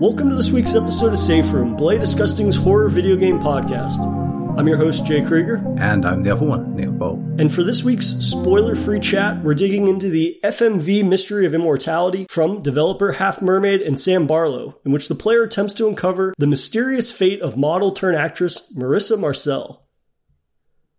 Welcome to this week's episode of Safe Room, Bloody Disgusting's horror video game podcast. I'm your host, Jay Krieger. And I'm the other one, Neil Bolt. And for this week's spoiler free chat, we're digging into the FMV Mystery of Immortality from developer Half Mermaid and Sam Barlow, in which the player attempts to uncover the mysterious fate of model turned actress Marissa Marcel.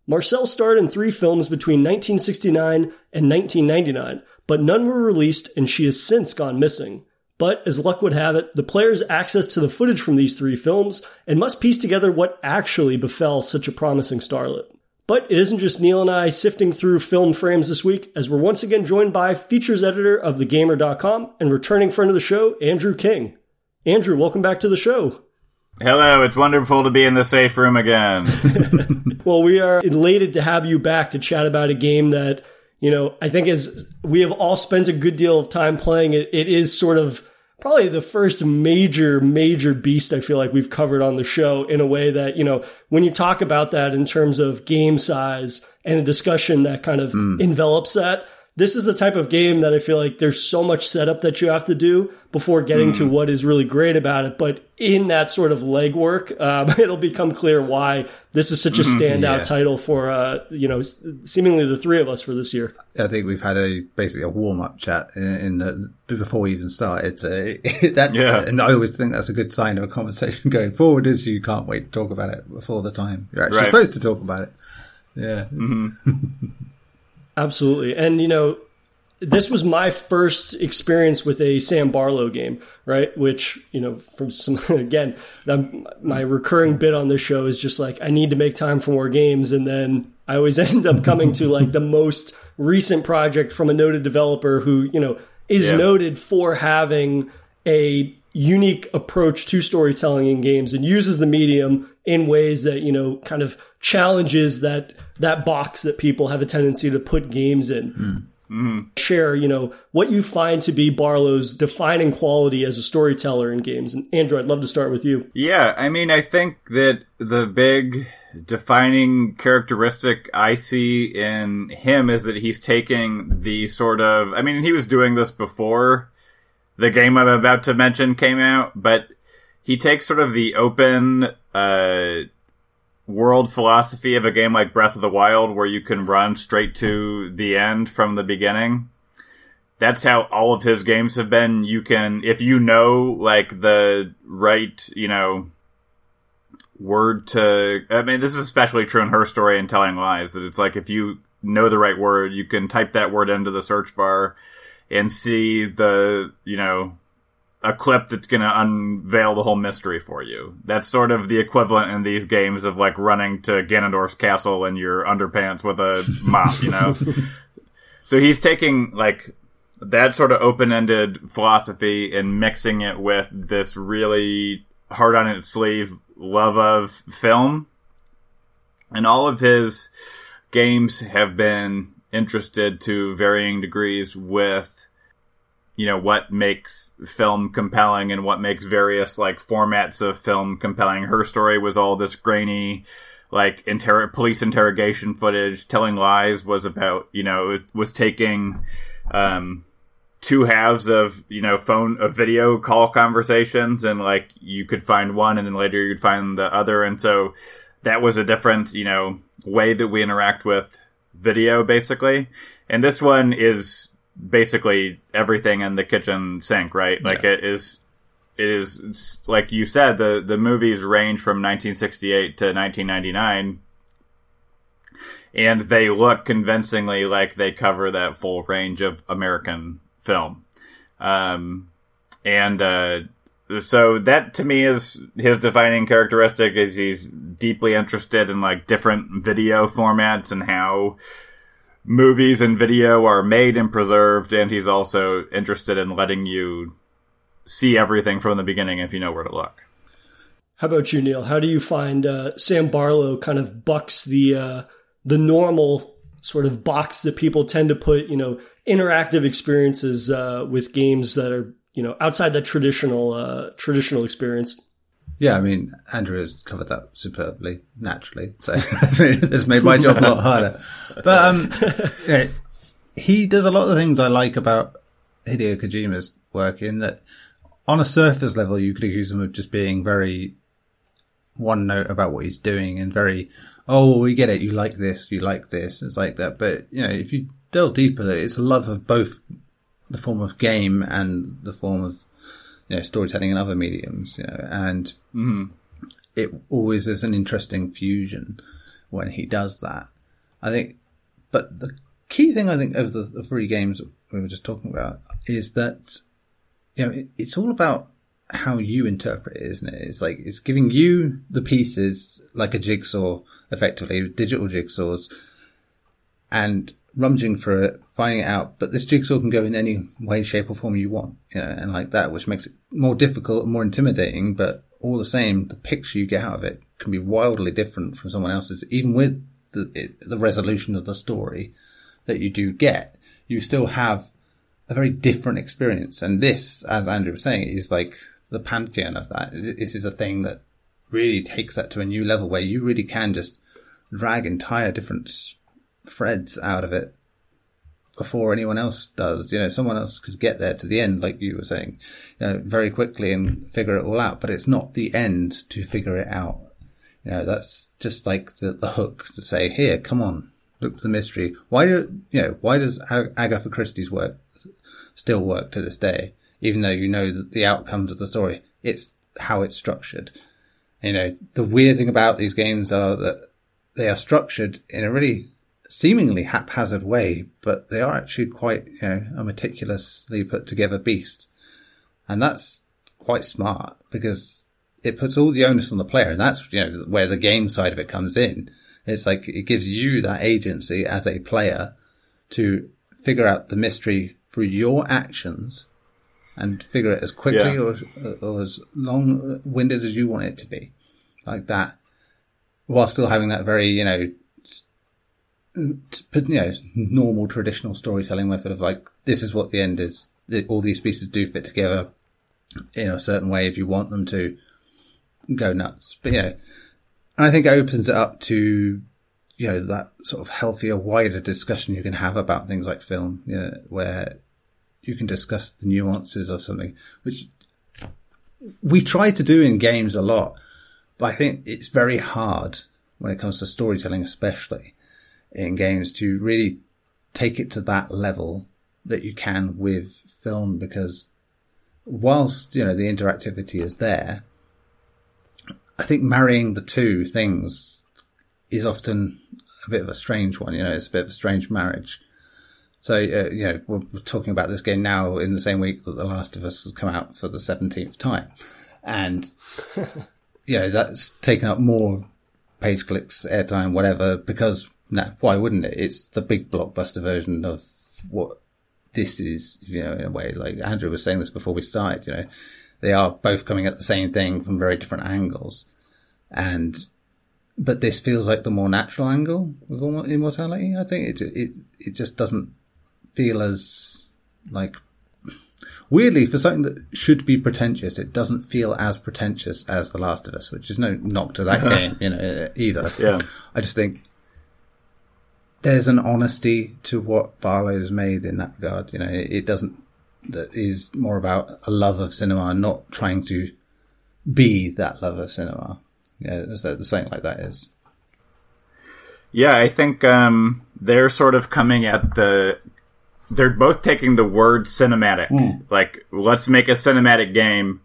Marcel starred in three films between 1969 and 1999, but none were released and she has since gone missing. But as luck would have it, the players access to the footage from these three films and must piece together what actually befell such a promising starlet. But it isn't just Neil and I sifting through film frames this week, as we're once again joined by features editor of thegamer.com and returning friend of the show, Andrew King. Andrew, welcome back to the show. Hello, it's wonderful to be in the safe room again. well, we are elated to have you back to chat about a game that, you know, I think as we have all spent a good deal of time playing it, it is sort of probably the first major, major beast I feel like we've covered on the show in a way that, you know, when you talk about that in terms of game size and a discussion that kind of mm. envelops that, this is the type of game that I feel like there's so much setup that you have to do before getting mm. to what is really great about it. But in that sort of legwork, um, it'll become clear why this is such a mm-hmm. standout yeah. title for, uh, you know, seemingly the three of us for this year. I think we've had a basically a warm up chat in, in the, before we even started. So that, yeah. and I always think that's a good sign of a conversation going forward is you can't wait to talk about it before the time you're actually right. supposed to talk about it. Yeah. Mm-hmm. Absolutely. And, you know, this was my first experience with a Sam Barlow game, right? Which, you know, from some, again, my recurring bit on this show is just like, I need to make time for more games. And then I always end up coming to like the most recent project from a noted developer who, you know, is yeah. noted for having a unique approach to storytelling in games and uses the medium in ways that, you know, kind of challenges that that box that people have a tendency to put games in. Mm. Mm-hmm. Share, you know, what you find to be Barlow's defining quality as a storyteller in games. And Andrew, I'd love to start with you. Yeah, I mean, I think that the big defining characteristic I see in him is that he's taking the sort of, I mean, he was doing this before the game I'm about to mention came out, but he takes sort of the open, uh, world philosophy of a game like Breath of the Wild where you can run straight to the end from the beginning. That's how all of his games have been. You can, if you know, like the right, you know, word to, I mean, this is especially true in her story and telling lies that it's like if you know the right word, you can type that word into the search bar and see the, you know, a clip that's going to unveil the whole mystery for you. That's sort of the equivalent in these games of like running to Ganondorf's castle in your underpants with a mop, you know? so he's taking like that sort of open-ended philosophy and mixing it with this really hard on its sleeve love of film. And all of his games have been interested to varying degrees with you know what makes film compelling and what makes various like formats of film compelling. Her story was all this grainy, like inter- police interrogation footage. Telling lies was about you know was, was taking um, two halves of you know phone of video call conversations and like you could find one and then later you'd find the other and so that was a different you know way that we interact with video basically and this one is basically everything in the kitchen sink, right? Like yeah. it is it is like you said the the movies range from 1968 to 1999 and they look convincingly like they cover that full range of American film. Um, and uh, so that to me is his defining characteristic is he's deeply interested in like different video formats and how movies and video are made and preserved, and he's also interested in letting you see everything from the beginning if you know where to look. How about you, Neil? How do you find uh, Sam Barlow kind of bucks the uh, the normal sort of box that people tend to put, you know, interactive experiences uh, with games that are, you know, outside the traditional uh, traditional experience? Yeah, I mean, Andrew has covered that superbly, naturally. So it's made my job a lot harder. But um, yeah, he does a lot of the things I like about Hideo Kojima's work in that on a surface level, you could accuse him of just being very one note about what he's doing and very, oh, we get it. You like this, you like this. It's like that. But, you know, if you delve deeper, it's a love of both the form of game and the form of, you know, storytelling and other mediums, you know, and mm-hmm. it always is an interesting fusion when he does that. I think, but the key thing I think of the, the three games we were just talking about is that, you know, it, it's all about how you interpret it, isn't it? It's like it's giving you the pieces like a jigsaw, effectively digital jigsaws, and rummaging for it, finding it out. But this jigsaw can go in any way, shape, or form you want, you know, and like that, which makes it more difficult, and more intimidating. But all the same, the picture you get out of it can be wildly different from someone else's, even with the it, the resolution of the story that you do get. You still have a very different experience, and this, as Andrew was saying, is like the pantheon of that. This is a thing that really takes that to a new level where you really can just drag entire different threads out of it before anyone else does. You know, someone else could get there to the end, like you were saying, you know, very quickly and figure it all out, but it's not the end to figure it out. You know, that's just like the, the hook to say, here, come on, look to the mystery. Why do, you know, why does Agatha Christie's work still work to this day? even though you know the outcomes of the story. It's how it's structured. You know, the weird thing about these games are that they are structured in a really seemingly haphazard way, but they are actually quite, you know, a meticulously put together beast. And that's quite smart because it puts all the onus on the player. And that's, you know, where the game side of it comes in. It's like it gives you that agency as a player to figure out the mystery through your actions and figure it as quickly yeah. or, or as long winded as you want it to be, like that, while still having that very you know, you know, normal traditional storytelling method of like this is what the end is. All these pieces do fit together in a certain way if you want them to go nuts. But and I think it opens it up to you know that sort of healthier, wider discussion you can have about things like film, you know, where you can discuss the nuances of something, which we try to do in games a lot, but I think it's very hard when it comes to storytelling, especially in games, to really take it to that level that you can with film because whilst, you know, the interactivity is there, I think marrying the two things is often a bit of a strange one. You know, it's a bit of a strange marriage. So, uh, you know, we're, we're, talking about this game now in the same week that The Last of Us has come out for the 17th time. And, you know, that's taken up more page clicks, airtime, whatever, because, nah, why wouldn't it? It's the big blockbuster version of what this is, you know, in a way. Like Andrew was saying this before we started, you know, they are both coming at the same thing from very different angles. And, but this feels like the more natural angle of immortality. I think it, it, it just doesn't feel as like weirdly for something that should be pretentious, it doesn't feel as pretentious as The Last of Us, which is no knock to that game, you know, either. Yeah. I just think there's an honesty to what Barlow has made in that regard. You know, it, it doesn't that is more about a love of cinema, not trying to be that love of cinema. Yeah, so the something like that is. Yeah, I think um, they're sort of coming at the they're both taking the word cinematic. Mm. Like, let's make a cinematic game.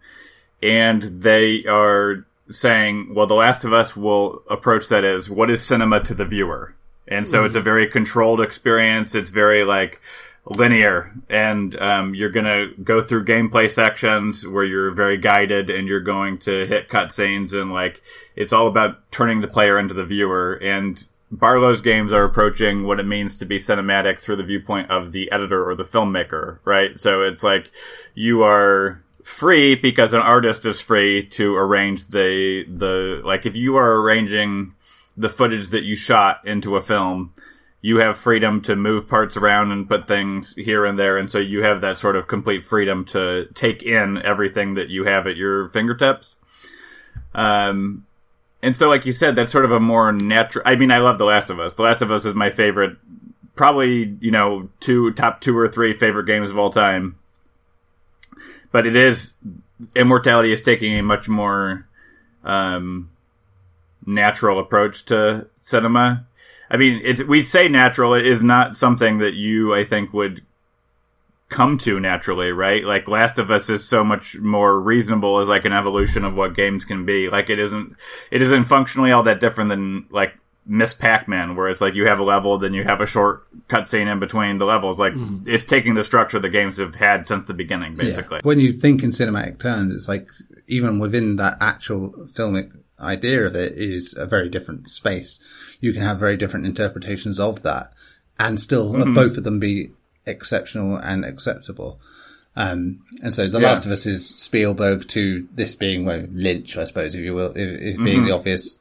And they are saying, well, The Last of Us will approach that as what is cinema to the viewer? And so mm. it's a very controlled experience. It's very like linear and, um, you're going to go through gameplay sections where you're very guided and you're going to hit cutscenes and like, it's all about turning the player into the viewer. And Barlow's games are approaching what it means to be cinematic through the viewpoint of the editor or the filmmaker, right? So it's like you are free because an artist is free to arrange the the like if you are arranging the footage that you shot into a film, you have freedom to move parts around and put things here and there, and so you have that sort of complete freedom to take in everything that you have at your fingertips. Um, and so, like you said, that's sort of a more natural. I mean, I love The Last of Us. The Last of Us is my favorite, probably you know, two top two or three favorite games of all time. But it is Immortality is taking a much more um, natural approach to cinema. I mean, it's, we say natural. It is not something that you, I think, would come to naturally, right? Like Last of Us is so much more reasonable as like an evolution of what games can be. Like it isn't, it isn't functionally all that different than like Miss Pac-Man, where it's like you have a level, then you have a short cutscene in between the levels. Like mm. it's taking the structure the games have had since the beginning, basically. Yeah. When you think in cinematic terms, it's like even within that actual filmic idea of it is a very different space. You can have very different interpretations of that, and still mm-hmm. both of them be exceptional and acceptable. Um, and so The yeah. Last of Us is Spielberg to this being well, Lynch, I suppose, if you will, if, if mm-hmm. being the obvious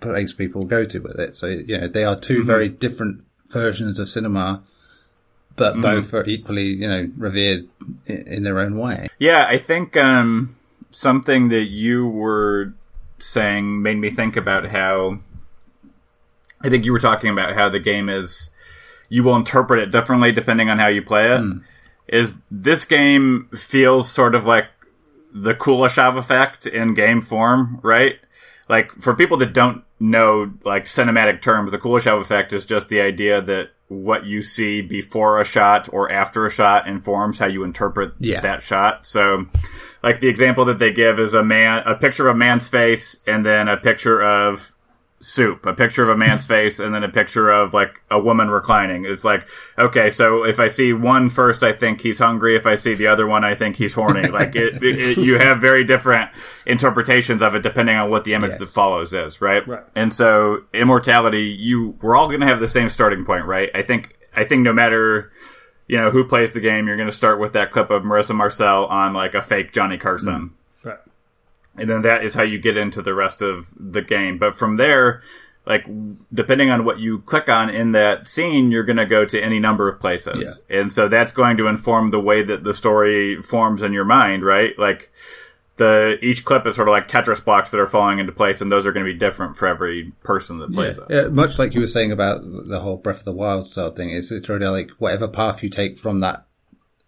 place people go to with it. So, you know, they are 2 mm-hmm. very different versions of cinema, but mm-hmm. both are equally, you know, revered in, in their own way. Yeah, I think, um, something that you were saying made me think about how, I think you were talking about how the game is, you will interpret it differently depending on how you play it. Mm. Is this game feels sort of like the Kuleshov effect in game form, right? like for people that don't know like cinematic terms, the Kuleshov effect is just the idea that what you see before a shot or after a shot informs how you interpret yeah. that shot. So, like the example that they give is a man, a picture of a man's face, and then a picture of soup, a picture of a man's face, and then a picture of like a woman reclining. It's like, okay, so if I see one first, I think he's hungry. If I see the other one, I think he's horny. like it, it, it, you have very different interpretations of it depending on what the image yes. that follows is, right? Right. And so immortality, you we're all going to have the same starting point, right? I think I think no matter you know who plays the game, you're going to start with that clip of Marissa Marcel on like a fake Johnny Carson. Mm and then that is how you get into the rest of the game. But from there, like depending on what you click on in that scene, you're going to go to any number of places, yeah. and so that's going to inform the way that the story forms in your mind, right? Like the each clip is sort of like Tetris blocks that are falling into place, and those are going to be different for every person that plays yeah. it. Yeah, much like you were saying about the whole Breath of the Wild style thing, it's, it's really like whatever path you take from that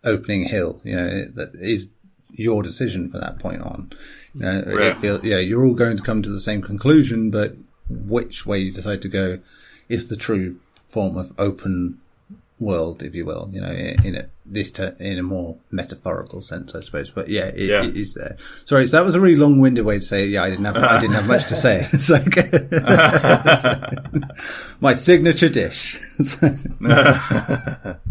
opening hill, you know, that is your decision from that point on. You know, yeah. It, yeah, you're all going to come to the same conclusion, but which way you decide to go is the true form of open world, if you will. You know, in, in a this ter- in a more metaphorical sense, I suppose. But yeah, it, yeah. it is there. Sorry, so that was a really long-winded way to say. Yeah, I didn't have I didn't have much to say. It's like my signature dish.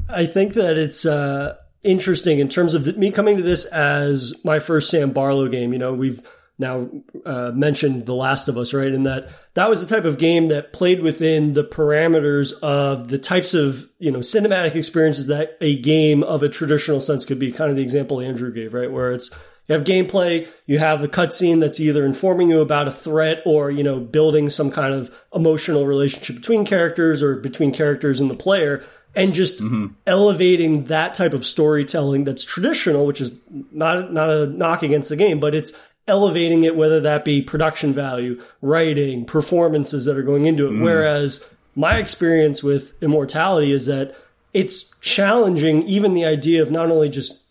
I think that it's. Uh, interesting in terms of me coming to this as my first Sam Barlow game. You know, we've now uh, mentioned The Last of Us, right? And that that was the type of game that played within the parameters of the types of you know cinematic experiences that a game of a traditional sense could be. Kind of the example Andrew gave, right? Where it's you have gameplay, you have a cutscene that's either informing you about a threat or you know building some kind of emotional relationship between characters or between characters and the player and just mm-hmm. elevating that type of storytelling that's traditional, which is not not a knock against the game, but it's elevating it, whether that be production value, writing, performances that are going into it. Mm. Whereas my experience with Immortality is that it's challenging even the idea of not only just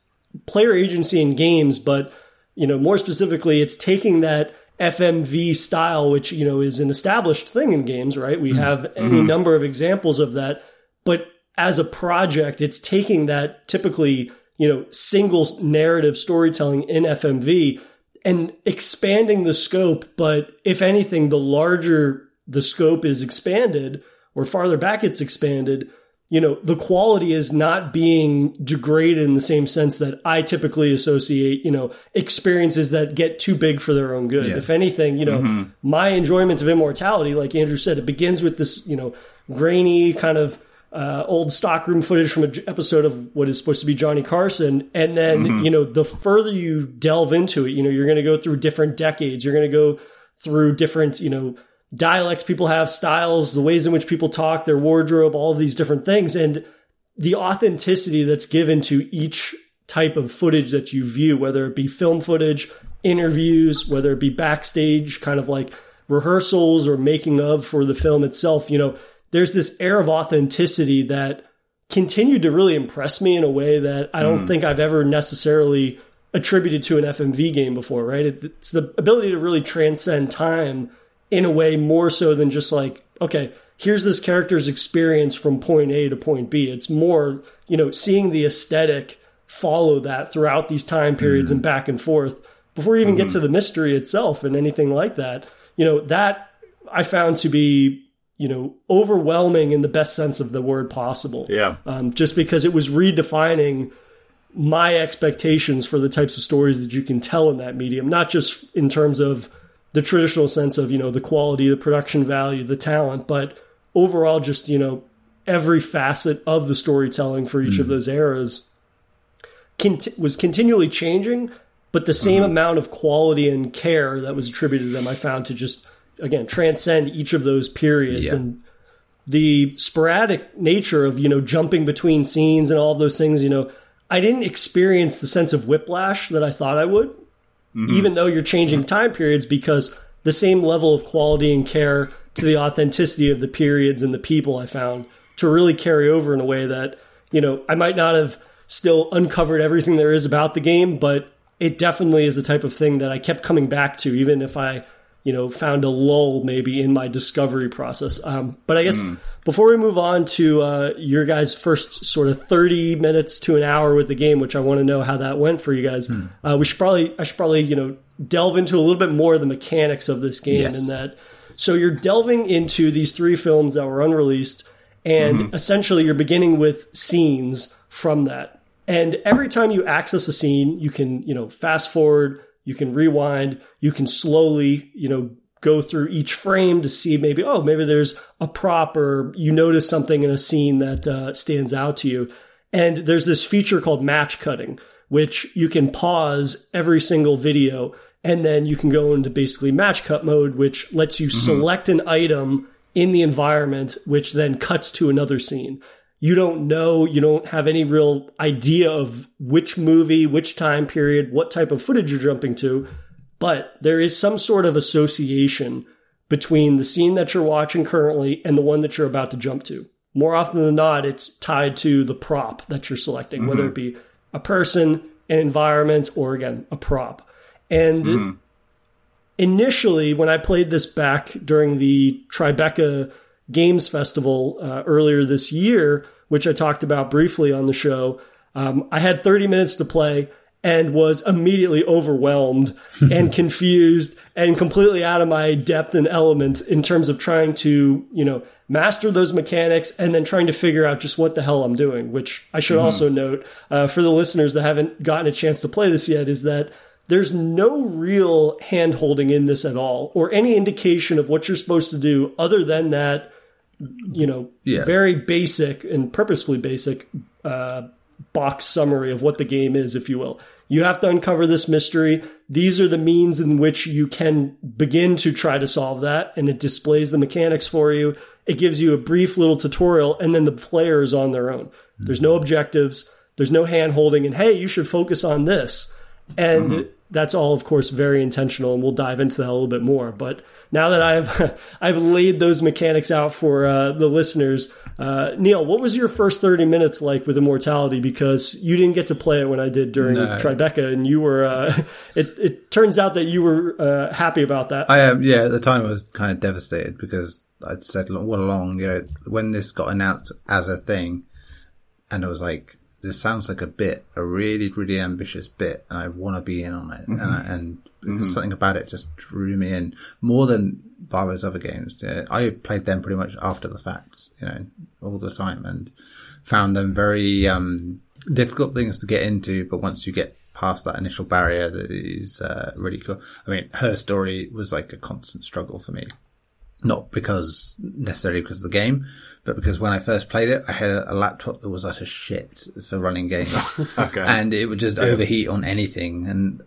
player agency in games, but you know more specifically, it's taking that FMV style, which you know is an established thing in games, right? We mm. have any mm-hmm. number of examples of that, as a project, it's taking that typically, you know, single narrative storytelling in FMV and expanding the scope. But if anything, the larger the scope is expanded or farther back it's expanded, you know, the quality is not being degraded in the same sense that I typically associate, you know, experiences that get too big for their own good. Yeah. If anything, you know, mm-hmm. my enjoyment of immortality, like Andrew said, it begins with this, you know, grainy kind of uh, old stockroom footage from an episode of what is supposed to be Johnny Carson. And then, mm-hmm. you know, the further you delve into it, you know, you're going to go through different decades. You're going to go through different, you know, dialects people have, styles, the ways in which people talk, their wardrobe, all of these different things. And the authenticity that's given to each type of footage that you view, whether it be film footage, interviews, whether it be backstage, kind of like rehearsals or making of for the film itself, you know, there's this air of authenticity that continued to really impress me in a way that I don't mm. think I've ever necessarily attributed to an FMV game before, right? It's the ability to really transcend time in a way more so than just like, okay, here's this character's experience from point A to point B. It's more, you know, seeing the aesthetic follow that throughout these time periods mm. and back and forth before you even mm. get to the mystery itself and anything like that. You know, that I found to be, you know, overwhelming in the best sense of the word possible. Yeah. Um, just because it was redefining my expectations for the types of stories that you can tell in that medium, not just in terms of the traditional sense of, you know, the quality, the production value, the talent, but overall just, you know, every facet of the storytelling for each mm. of those eras cont- was continually changing, but the same mm-hmm. amount of quality and care that was attributed to them I found to just again transcend each of those periods yeah. and the sporadic nature of, you know, jumping between scenes and all of those things, you know, I didn't experience the sense of whiplash that I thought I would, mm-hmm. even though you're changing time periods because the same level of quality and care to the authenticity of the periods and the people I found to really carry over in a way that, you know, I might not have still uncovered everything there is about the game, but it definitely is the type of thing that I kept coming back to, even if I you know, found a lull maybe in my discovery process. Um, but I guess mm. before we move on to uh, your guys' first sort of thirty minutes to an hour with the game, which I want to know how that went for you guys, mm. uh, we should probably I should probably you know delve into a little bit more of the mechanics of this game yes. and that. So you're delving into these three films that were unreleased, and mm-hmm. essentially you're beginning with scenes from that. And every time you access a scene, you can you know fast forward you can rewind. You can slowly, you know, go through each frame to see maybe, oh, maybe there's a prop or you notice something in a scene that uh, stands out to you. And there's this feature called match cutting, which you can pause every single video and then you can go into basically match cut mode, which lets you mm-hmm. select an item in the environment, which then cuts to another scene you don't know, you don't have any real idea of which movie, which time period, what type of footage you're jumping to, but there is some sort of association between the scene that you're watching currently and the one that you're about to jump to. More often than not, it's tied to the prop that you're selecting, mm-hmm. whether it be a person, an environment, or again, a prop. And mm-hmm. initially, when I played this back during the Tribeca Games Festival uh, earlier this year, which I talked about briefly on the show. Um, I had 30 minutes to play and was immediately overwhelmed and confused and completely out of my depth and element in terms of trying to, you know, master those mechanics and then trying to figure out just what the hell I'm doing, which I should mm-hmm. also note uh, for the listeners that haven't gotten a chance to play this yet is that there's no real hand holding in this at all or any indication of what you're supposed to do other than that you know, yeah. very basic and purposefully basic uh, box summary of what the game is, if you will. You have to uncover this mystery. These are the means in which you can begin to try to solve that, and it displays the mechanics for you. It gives you a brief little tutorial, and then the player is on their own. Mm-hmm. There's no objectives. There's no hand holding, and hey, you should focus on this. And mm-hmm. that's all, of course, very intentional, and we'll dive into that a little bit more. But now that I've I've laid those mechanics out for uh, the listeners, uh, Neil, what was your first thirty minutes like with Immortality? Because you didn't get to play it when I did during no. Tribeca, and you were. Uh, it it turns out that you were uh, happy about that. I am. yeah, at the time I was kind of devastated because I'd said all along, you know, when this got announced as a thing, and I was like, this sounds like a bit, a really, really ambitious bit, and I want to be in on it. Mm-hmm. And, I, and mm-hmm. something about it just drew me in more than Barlow's other games. I played them pretty much after the fact, you know, all the time, and found them very um, difficult things to get into. But once you get past that initial barrier, that is uh, really cool. I mean, her story was like a constant struggle for me not because necessarily because of the game, but because when I first played it, I had a, laptop that was utter shit for running games, okay. and it would just yeah. overheat on anything. And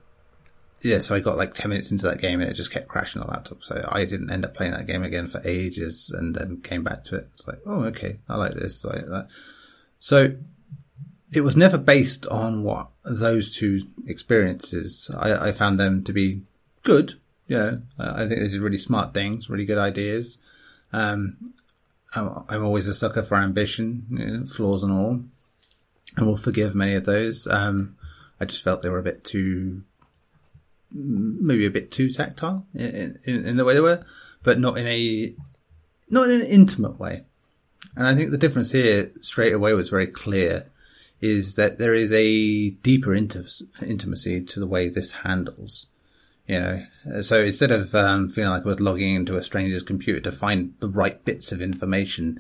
yeah, so I got like ten minutes into that game, and it just kept crashing the laptop. So I didn't end up playing that game again for ages, and then came back to it. It's like, oh, okay, I like this, like that. So it was never based on what those two experiences. I, I found them to be good yeah, I think they did really smart things, really good ideas. Um, I'm always a sucker for ambition, you know, flaws and all, and will forgive many of those. Um, I just felt they were a bit too, maybe a bit too tactile in, in, in the way they were, but not in a, not in an intimate way. And I think the difference here straight away was very clear is that there is a deeper intimacy to the way this handles. You know, so instead of um, feeling like I was logging into a stranger's computer to find the right bits of information,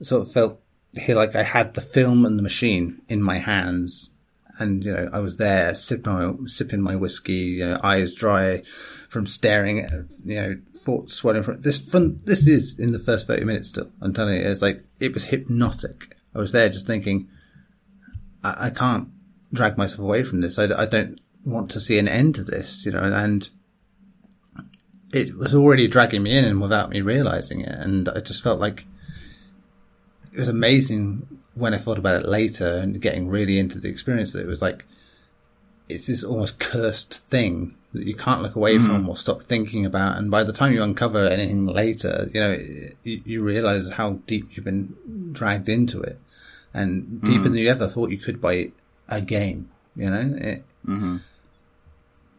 I sort of felt here like I had the film and the machine in my hands, and you know I was there sipping my, sipping my whiskey, you know, eyes dry from staring at you know thoughts swelling from this. From this is in the first thirty minutes. Still, I'm telling you, it's like it was hypnotic. I was there just thinking, I, I can't drag myself away from this. I, I don't want to see an end to this, you know, and it was already dragging me in and without me realizing it. And I just felt like it was amazing when I thought about it later and getting really into the experience that it was like, it's this almost cursed thing that you can't look away mm. from or stop thinking about. And by the time you uncover anything later, you know, you, you realize how deep you've been dragged into it and deeper mm. than you ever thought you could by a game, you know? It, mm-hmm.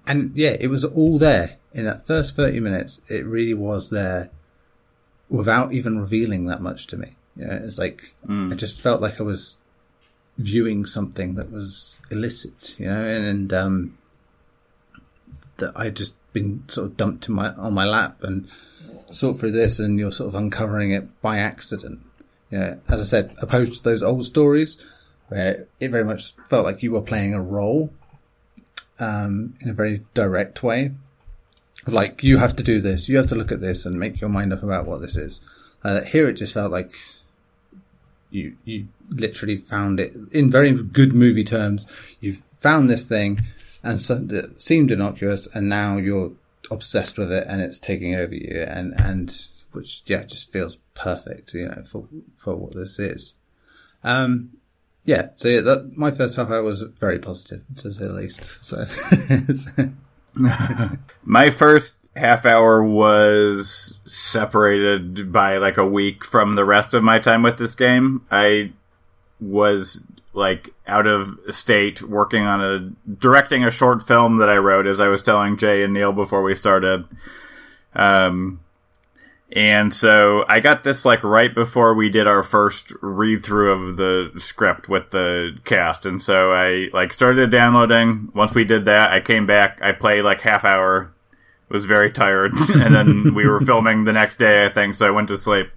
And yeah, it was all there in that first 30 minutes. It really was there without even revealing that much to me. You know, it's like, mm. I just felt like I was viewing something that was illicit, you know, and, and um, that I'd just been sort of dumped in my on my lap and sort through this, and you're sort of uncovering it by accident. You know, as I said, opposed to those old stories where it very much felt like you were playing a role um, in a very direct way. Like you have to do this, you have to look at this and make your mind up about what this is. Uh, here, it just felt like you you literally found it in very good movie terms. You've found this thing, and so it seemed innocuous, and now you're obsessed with it, and it's taking over you, and and which yeah just feels perfect, you know, for for what this is. Um, yeah, so yeah, that, my first half hour was very positive, to say the least. So, my first half hour was separated by like a week from the rest of my time with this game. I was like out of state working on a directing a short film that I wrote as I was telling Jay and Neil before we started. Um, and so I got this like right before we did our first read through of the script with the cast. And so I like started downloading. Once we did that, I came back, I played like half hour, was very tired. and then we were filming the next day, I think. So I went to sleep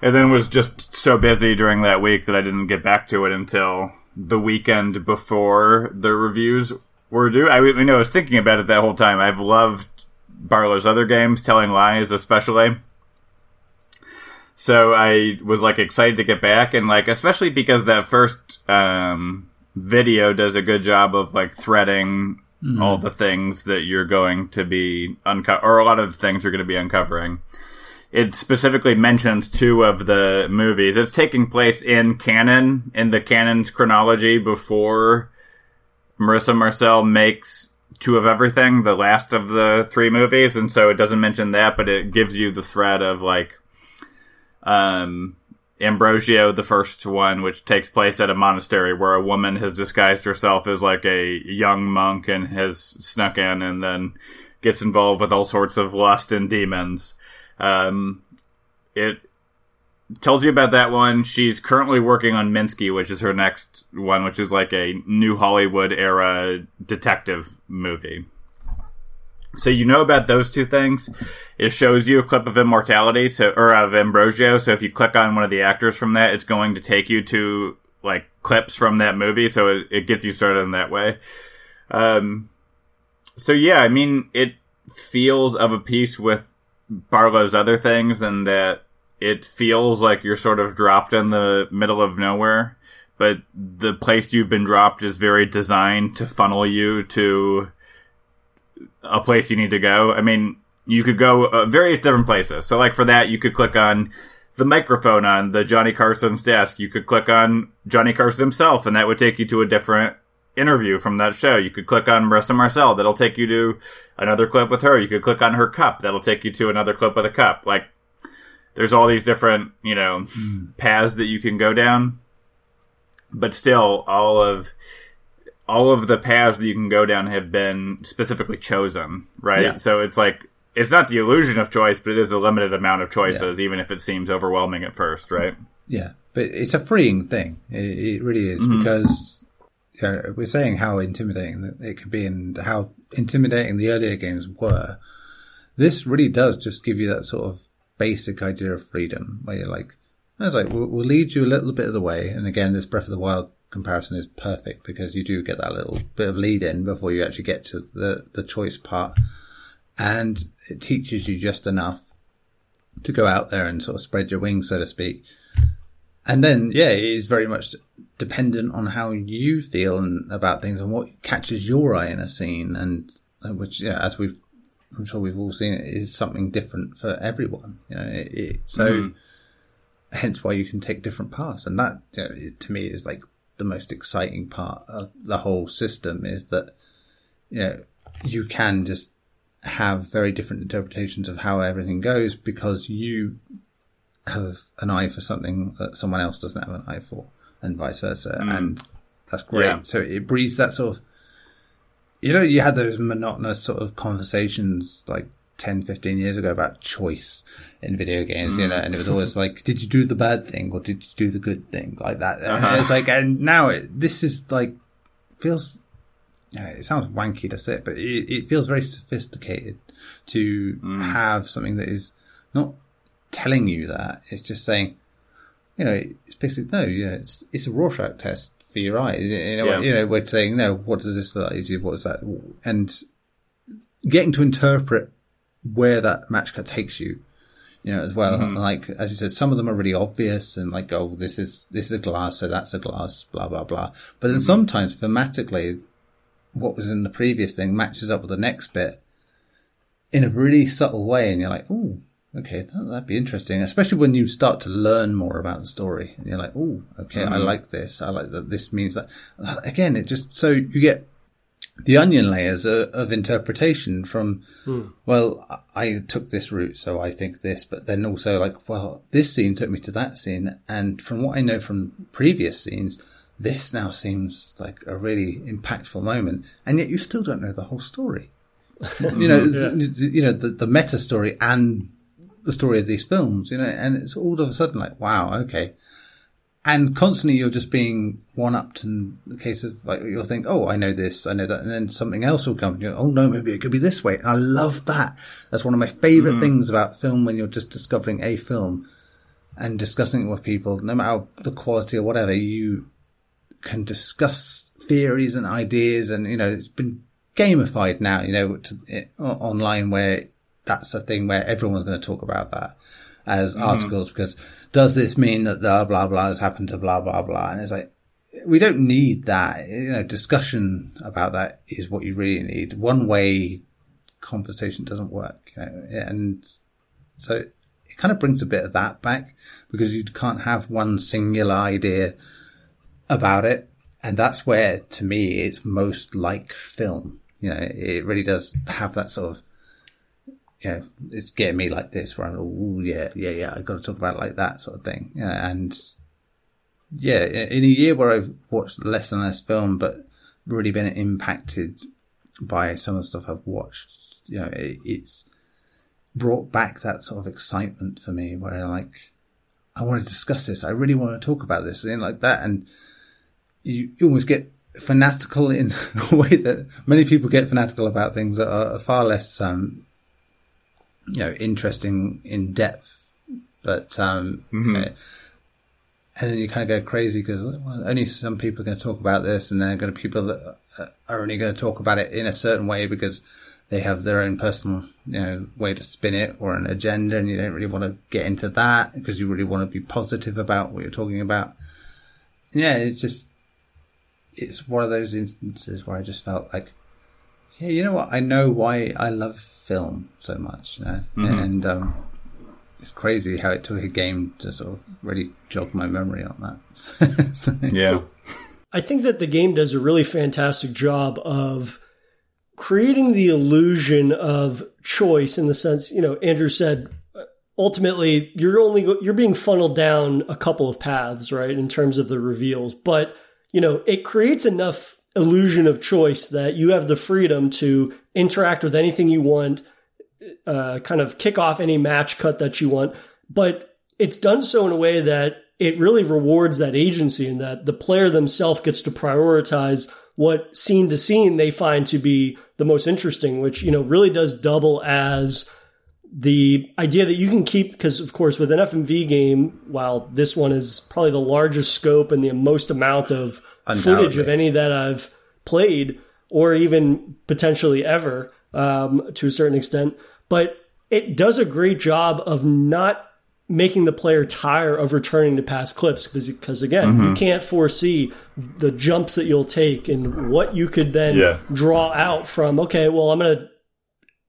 and then was just so busy during that week that I didn't get back to it until the weekend before the reviews were due. I, I, know I was thinking about it that whole time. I've loved Barlow's other games, Telling Lies especially. So I was like excited to get back and like especially because that first um, video does a good job of like threading mm-hmm. all the things that you're going to be uncover or a lot of the things you're going to be uncovering it specifically mentions two of the movies. It's taking place in canon, in the canon's chronology before Marissa Marcel makes two of everything, the last of the three movies, and so it doesn't mention that, but it gives you the thread of like um Ambrosio, the first one, which takes place at a monastery where a woman has disguised herself as like a young monk and has snuck in and then gets involved with all sorts of lust and demons. Um, it tells you about that one. She's currently working on Minsky, which is her next one, which is like a new Hollywood era detective movie. So you know about those two things. It shows you a clip of Immortality, so or of Ambrosio. So if you click on one of the actors from that, it's going to take you to like clips from that movie. So it, it gets you started in that way. Um, so yeah, I mean, it feels of a piece with Barlow's other things and that it feels like you're sort of dropped in the middle of nowhere, but the place you've been dropped is very designed to funnel you to a place you need to go. I mean, you could go uh, various different places. So like for that, you could click on the microphone on the Johnny Carson's desk. You could click on Johnny Carson himself and that would take you to a different interview from that show. You could click on Marissa Marcel. That'll take you to another clip with her. You could click on her cup. That'll take you to another clip with a cup. Like, there's all these different, you know, mm. paths that you can go down. But still, all of, all of the paths that you can go down have been specifically chosen, right? Yeah. So it's like it's not the illusion of choice, but it is a limited amount of choices, yeah. even if it seems overwhelming at first, right? Yeah, but it's a freeing thing. It, it really is mm-hmm. because you know, we're saying how intimidating it could be and how intimidating the earlier games were. This really does just give you that sort of basic idea of freedom where you're like, I was like, we'll, we'll lead you a little bit of the way. And again, this Breath of the Wild comparison is perfect because you do get that little bit of lead in before you actually get to the, the choice part. And it teaches you just enough to go out there and sort of spread your wings, so to speak. And then, yeah, it is very much dependent on how you feel and about things and what catches your eye in a scene. And uh, which, yeah, as we've, I'm sure we've all seen it, is something different for everyone. You know, it, it, so mm. hence why you can take different paths. And that, you know, to me, is like the most exciting part of the whole system is that, you know, you can just have very different interpretations of how everything goes because you have an eye for something that someone else doesn't have an eye for, and vice versa. Mm. And that's great. Yeah. So it breeds that sort of, you know, you had those monotonous sort of conversations like 10, 15 years ago about choice in video games, mm. you know, and it was always like, did you do the bad thing or did you do the good thing? Like that. Uh-huh. it's like, and now it, this is like, feels, it sounds wanky to say it, but it, it feels very sophisticated to mm. have something that is not telling you that. It's just saying, you know, it's basically, no, yeah, it's, it's a Rorschach test for your eyes. You know, yeah. you know, we're saying, no, what does this look like? What is that? And getting to interpret where that match cut takes you, you know, as well. Mm-hmm. Like, as you said, some of them are really obvious and like, oh, this is, this is a glass, so that's a glass, blah, blah, blah. But then mm-hmm. sometimes thematically, what was in the previous thing matches up with the next bit in a really subtle way. And you're like, oh, okay, that'd be interesting, especially when you start to learn more about the story and you're like, oh, okay, mm-hmm. I like this. I like that this means that. Again, it just, so you get the onion layers of, interpretation from, mm. well, I took this route, so I think this, but then also like, well, this scene took me to that scene. And from what I know from previous scenes, this now seems like a really impactful moment. And yet you still don't know the whole story. you know, yeah. you know, the, the meta story and the story of these films, you know, and it's all of a sudden like, wow, okay. And constantly you're just being one upped in the case of like, you'll think, oh, I know this, I know that. And then something else will come you go, oh no, maybe it could be this way. And I love that. That's one of my favorite mm-hmm. things about film when you're just discovering a film and discussing it with people, no matter the quality or whatever, you can discuss theories and ideas. And, you know, it's been gamified now, you know, to, it, online where that's a thing where everyone's going to talk about that as mm-hmm. articles because does this mean that the blah blah has happened to blah blah blah? And it's like we don't need that. You know, discussion about that is what you really need. One way conversation doesn't work, you know, and so it kind of brings a bit of that back because you can't have one singular idea about it. And that's where, to me, it's most like film. You know, it really does have that sort of know, it's getting me like this where I'm, oh yeah, yeah, yeah, I've got to talk about it like that sort of thing. Yeah, and yeah, in a year where I've watched less and less film, but really been impacted by some of the stuff I've watched, you know, it, it's brought back that sort of excitement for me where I'm like, I want to discuss this. I really want to talk about this and like that. And you, you almost get fanatical in a way that many people get fanatical about things that are far less, um, you know, interesting in depth, but um, mm-hmm. and then you kind of go crazy because well, only some people are going to talk about this, and then going to people that are only going to talk about it in a certain way because they have their own personal, you know, way to spin it or an agenda, and you don't really want to get into that because you really want to be positive about what you're talking about. Yeah, it's just it's one of those instances where I just felt like yeah, you know what? I know why I love film so much, you know? mm-hmm. and um, it's crazy how it took a game to sort of really jog my memory on that. so, yeah, I think that the game does a really fantastic job of creating the illusion of choice in the sense, you know, Andrew said ultimately you're only you're being funneled down a couple of paths, right, in terms of the reveals, but you know, it creates enough illusion of choice that you have the freedom to interact with anything you want, uh, kind of kick off any match cut that you want, but it's done so in a way that it really rewards that agency and that the player themselves gets to prioritize what scene to scene they find to be the most interesting, which, you know, really does double as the idea that you can keep, because of course with an FMV game, while this one is probably the largest scope and the most amount of footage of any that I've played or even potentially ever, um, to a certain extent, but it does a great job of not making the player tire of returning to past clips because, because again, mm-hmm. you can't foresee the jumps that you'll take and what you could then yeah. draw out from, okay, well, I'm going to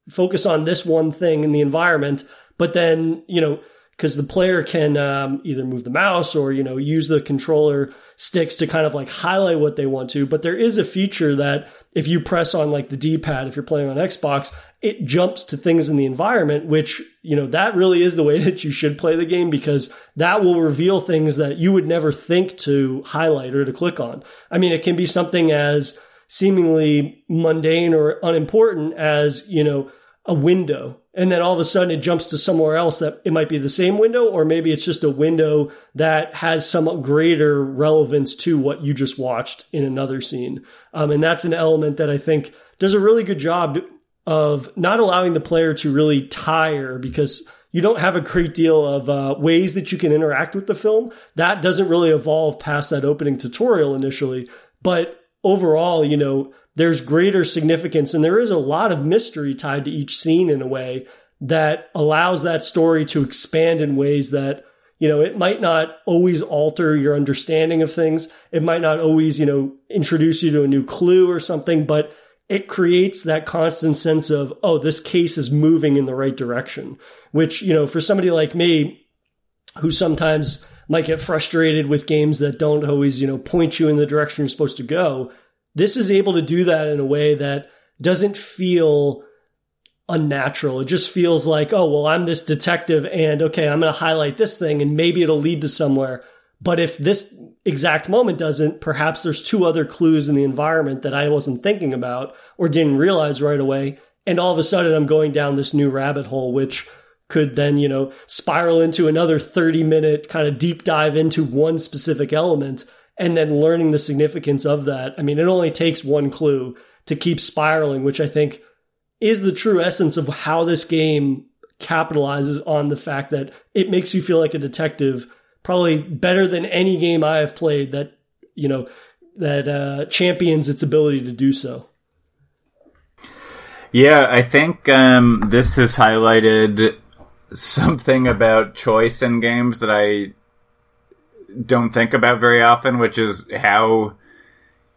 focus on this one thing in the environment, but then, you know, because the player can um, either move the mouse or you know use the controller sticks to kind of like highlight what they want to. But there is a feature that if you press on like the d-pad if you're playing on xbox it jumps to things in the environment which you know that really is the way that you should play the game because that will reveal things that you would never think to highlight or to click on. I mean it can be something as seemingly mundane or unimportant as you know a window and then all of a sudden it jumps to somewhere else that it might be the same window or maybe it's just a window that has some greater relevance to what you just watched in another scene. Um, and that's an element that i think does a really good job of not allowing the player to really tire because you don't have a great deal of uh, ways that you can interact with the film. That doesn't really evolve past that opening tutorial initially. But overall you know there's greater significance and there is a lot of mystery tied to each scene in a way that allows that story to expand in ways that you know it might not always alter your understanding of things. It might not always you know introduce you to a new clue or something but it creates that constant sense of oh this case is moving in the right direction which you know for somebody like me who sometimes might get frustrated with games that don't always you know point you in the direction you're supposed to go this is able to do that in a way that doesn't feel unnatural. It just feels like, oh, well, I'm this detective and okay, I'm going to highlight this thing and maybe it'll lead to somewhere. But if this exact moment doesn't, perhaps there's two other clues in the environment that I wasn't thinking about or didn't realize right away. And all of a sudden I'm going down this new rabbit hole, which could then, you know, spiral into another 30 minute kind of deep dive into one specific element and then learning the significance of that. I mean, it only takes one clue to keep spiraling, which I think is the true essence of how this game capitalizes on the fact that it makes you feel like a detective probably better than any game I have played that, you know, that uh, champions its ability to do so. Yeah, I think um, this has highlighted something about choice in games that I don't think about very often, which is how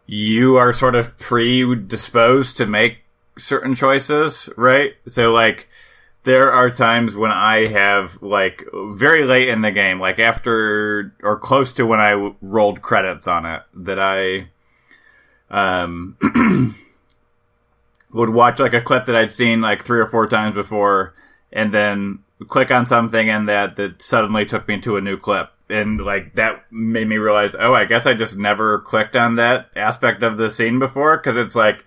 you are sort of predisposed to make certain choices, right? So like there are times when I have like very late in the game, like after or close to when I w- rolled credits on it, that I um would watch like a clip that I'd seen like three or four times before, and then click on something and that that suddenly took me to a new clip and like that made me realize oh i guess i just never clicked on that aspect of the scene before because it's like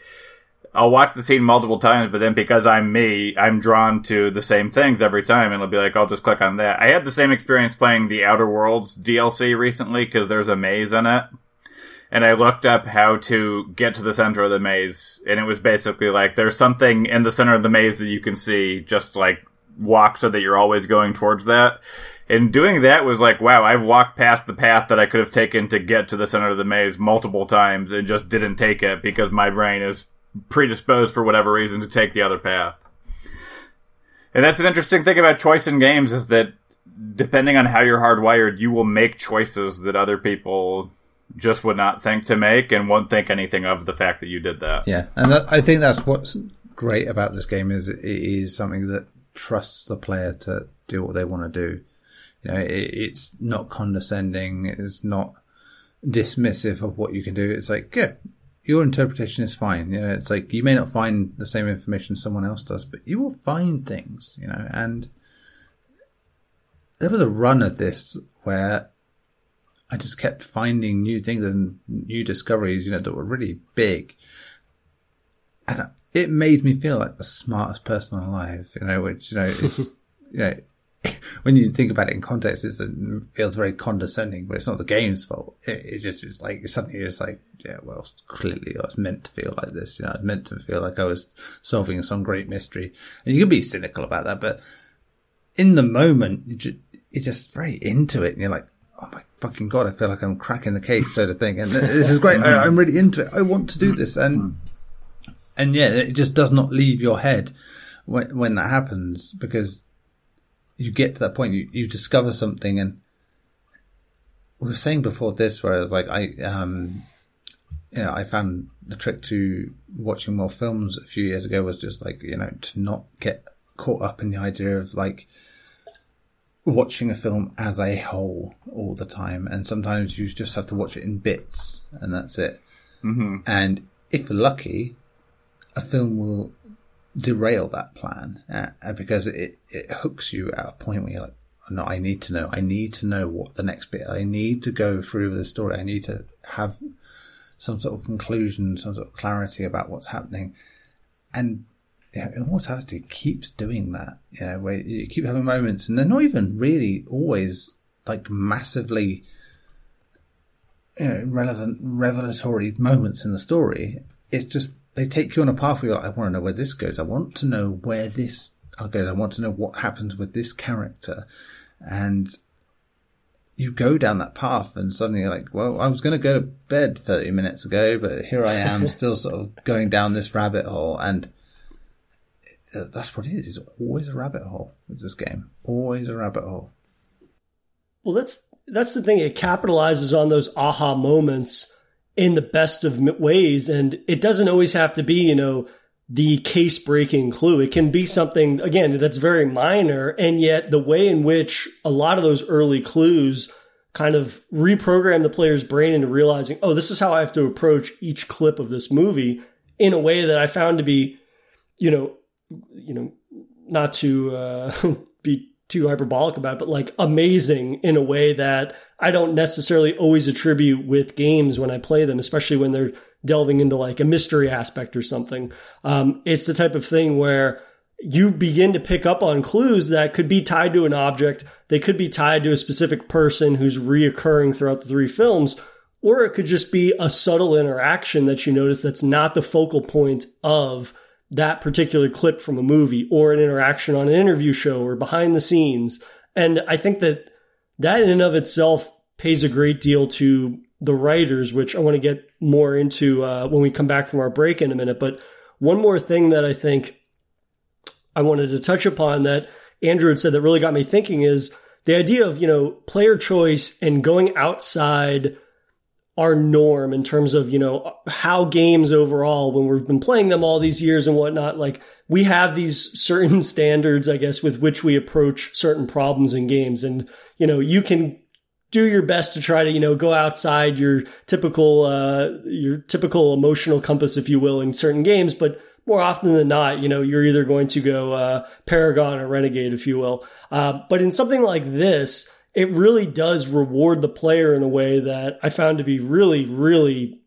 i'll watch the scene multiple times but then because i'm me i'm drawn to the same things every time and it'll be like i'll just click on that i had the same experience playing the outer worlds dlc recently because there's a maze in it and I looked up how to get to the center of the maze, and it was basically like there's something in the center of the maze that you can see, just like walk so that you're always going towards that. And doing that was like, wow, I've walked past the path that I could have taken to get to the center of the maze multiple times and just didn't take it because my brain is predisposed for whatever reason to take the other path. And that's an interesting thing about choice in games is that depending on how you're hardwired, you will make choices that other people just would not think to make and won't think anything of the fact that you did that. Yeah, and that, I think that's what's great about this game is it is something that trusts the player to do what they want to do. You know, it, it's not condescending. It's not dismissive of what you can do. It's like, yeah, your interpretation is fine. You know, it's like you may not find the same information someone else does, but you will find things. You know, and there was a run of this where I just kept finding new things and new discoveries, you know, that were really big. And it made me feel like the smartest person alive, you know, which, you know, is, you know, when you think about it in context, it feels very condescending, but it's not the game's fault. It, it's just, it's like, something just like, yeah, well, clearly oh, I was meant to feel like this, you know, I was meant to feel like I was solving some great mystery. And you can be cynical about that, but in the moment, you just, you're just very into it and you're like, oh my fucking god, I feel like I'm cracking the case, sort of thing. And this is great. I, am really into it. I want to do this, and and yeah, it just does not leave your head when when that happens because you get to that point, you you discover something, and we were saying before this, where I was like, I um, you know, I found the trick to watching more films a few years ago was just like you know to not get caught up in the idea of like watching a film as a whole all the time, and sometimes you just have to watch it in bits, and that's it. Mm-hmm. And if lucky, a film will derail that plan uh, because it it hooks you at a point where you're like, no, I need to know. I need to know what the next bit. I need to go through the story. I need to have some sort of conclusion, some sort of clarity about what's happening. And you know, immortality keeps doing that, you know, where you keep having moments and they're not even really always like massively, you know, relevant, revelatory moments in the story. It's just, they take you on a path where you're like, I want to know where this goes. I want to know where this goes. I want to know what happens with this character. And you go down that path and suddenly you're like, well, I was going to go to bed 30 minutes ago, but here I am still sort of going down this rabbit hole. And uh, that's what it is. It's always a rabbit hole with this game. Always a rabbit hole. Well, that's that's the thing. It capitalizes on those aha moments in the best of ways, and it doesn't always have to be, you know, the case breaking clue. It can be something again that's very minor, and yet the way in which a lot of those early clues kind of reprogram the player's brain into realizing, oh, this is how I have to approach each clip of this movie in a way that I found to be, you know, you know, not to uh, be too hyperbolic about it, but like amazing in a way that I don't necessarily always attribute with games when I play them, especially when they're delving into like a mystery aspect or something. Um, it's the type of thing where you begin to pick up on clues that could be tied to an object. They could be tied to a specific person who's reoccurring throughout the three films, or it could just be a subtle interaction that you notice that's not the focal point of that particular clip from a movie or an interaction on an interview show or behind the scenes. And I think that that in and of itself pays a great deal to the writers, which I want to get more into uh, when we come back from our break in a minute. But one more thing that I think I wanted to touch upon that Andrew had said that really got me thinking is the idea of, you know, player choice and going outside our norm in terms of, you know, how games overall, when we've been playing them all these years and whatnot, like we have these certain standards, I guess, with which we approach certain problems in games. And, you know, you can do your best to try to, you know, go outside your typical, uh, your typical emotional compass, if you will, in certain games. But more often than not, you know, you're either going to go, uh, Paragon or Renegade, if you will. Uh, but in something like this, it really does reward the player in a way that I found to be really, really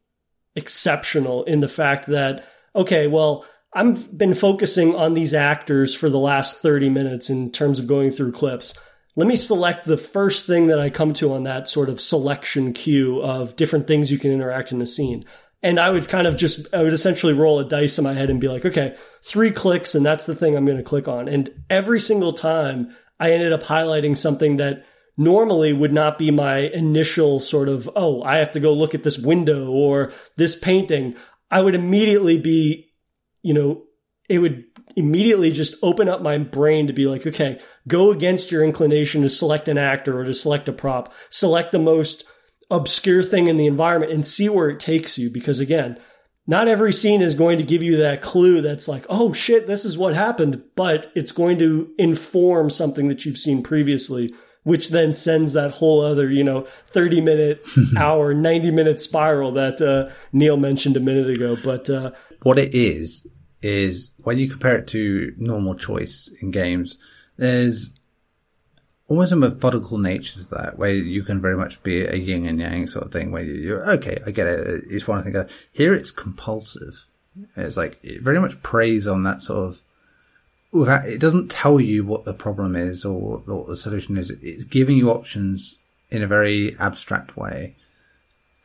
exceptional in the fact that, okay, well, I've been focusing on these actors for the last 30 minutes in terms of going through clips. Let me select the first thing that I come to on that sort of selection queue of different things you can interact in a scene. And I would kind of just, I would essentially roll a dice in my head and be like, okay, three clicks, and that's the thing I'm going to click on. And every single time I ended up highlighting something that normally would not be my initial sort of, oh, I have to go look at this window or this painting. I would immediately be, you know, it would immediately just open up my brain to be like, okay, go against your inclination to select an actor or to select a prop, select the most obscure thing in the environment and see where it takes you. Because again, not every scene is going to give you that clue that's like, oh shit, this is what happened, but it's going to inform something that you've seen previously which then sends that whole other, you know, 30 minute, hour, 90 minute spiral that uh, Neil mentioned a minute ago. But uh, what it is, is when you compare it to normal choice in games, there's almost a methodical nature to that, where you can very much be a yin and yang sort of thing, where you're okay, I get it. It's one thing. Here, it's compulsive. It's like it very much preys on that sort of. Without, it doesn't tell you what the problem is or what the solution is. It's giving you options in a very abstract way,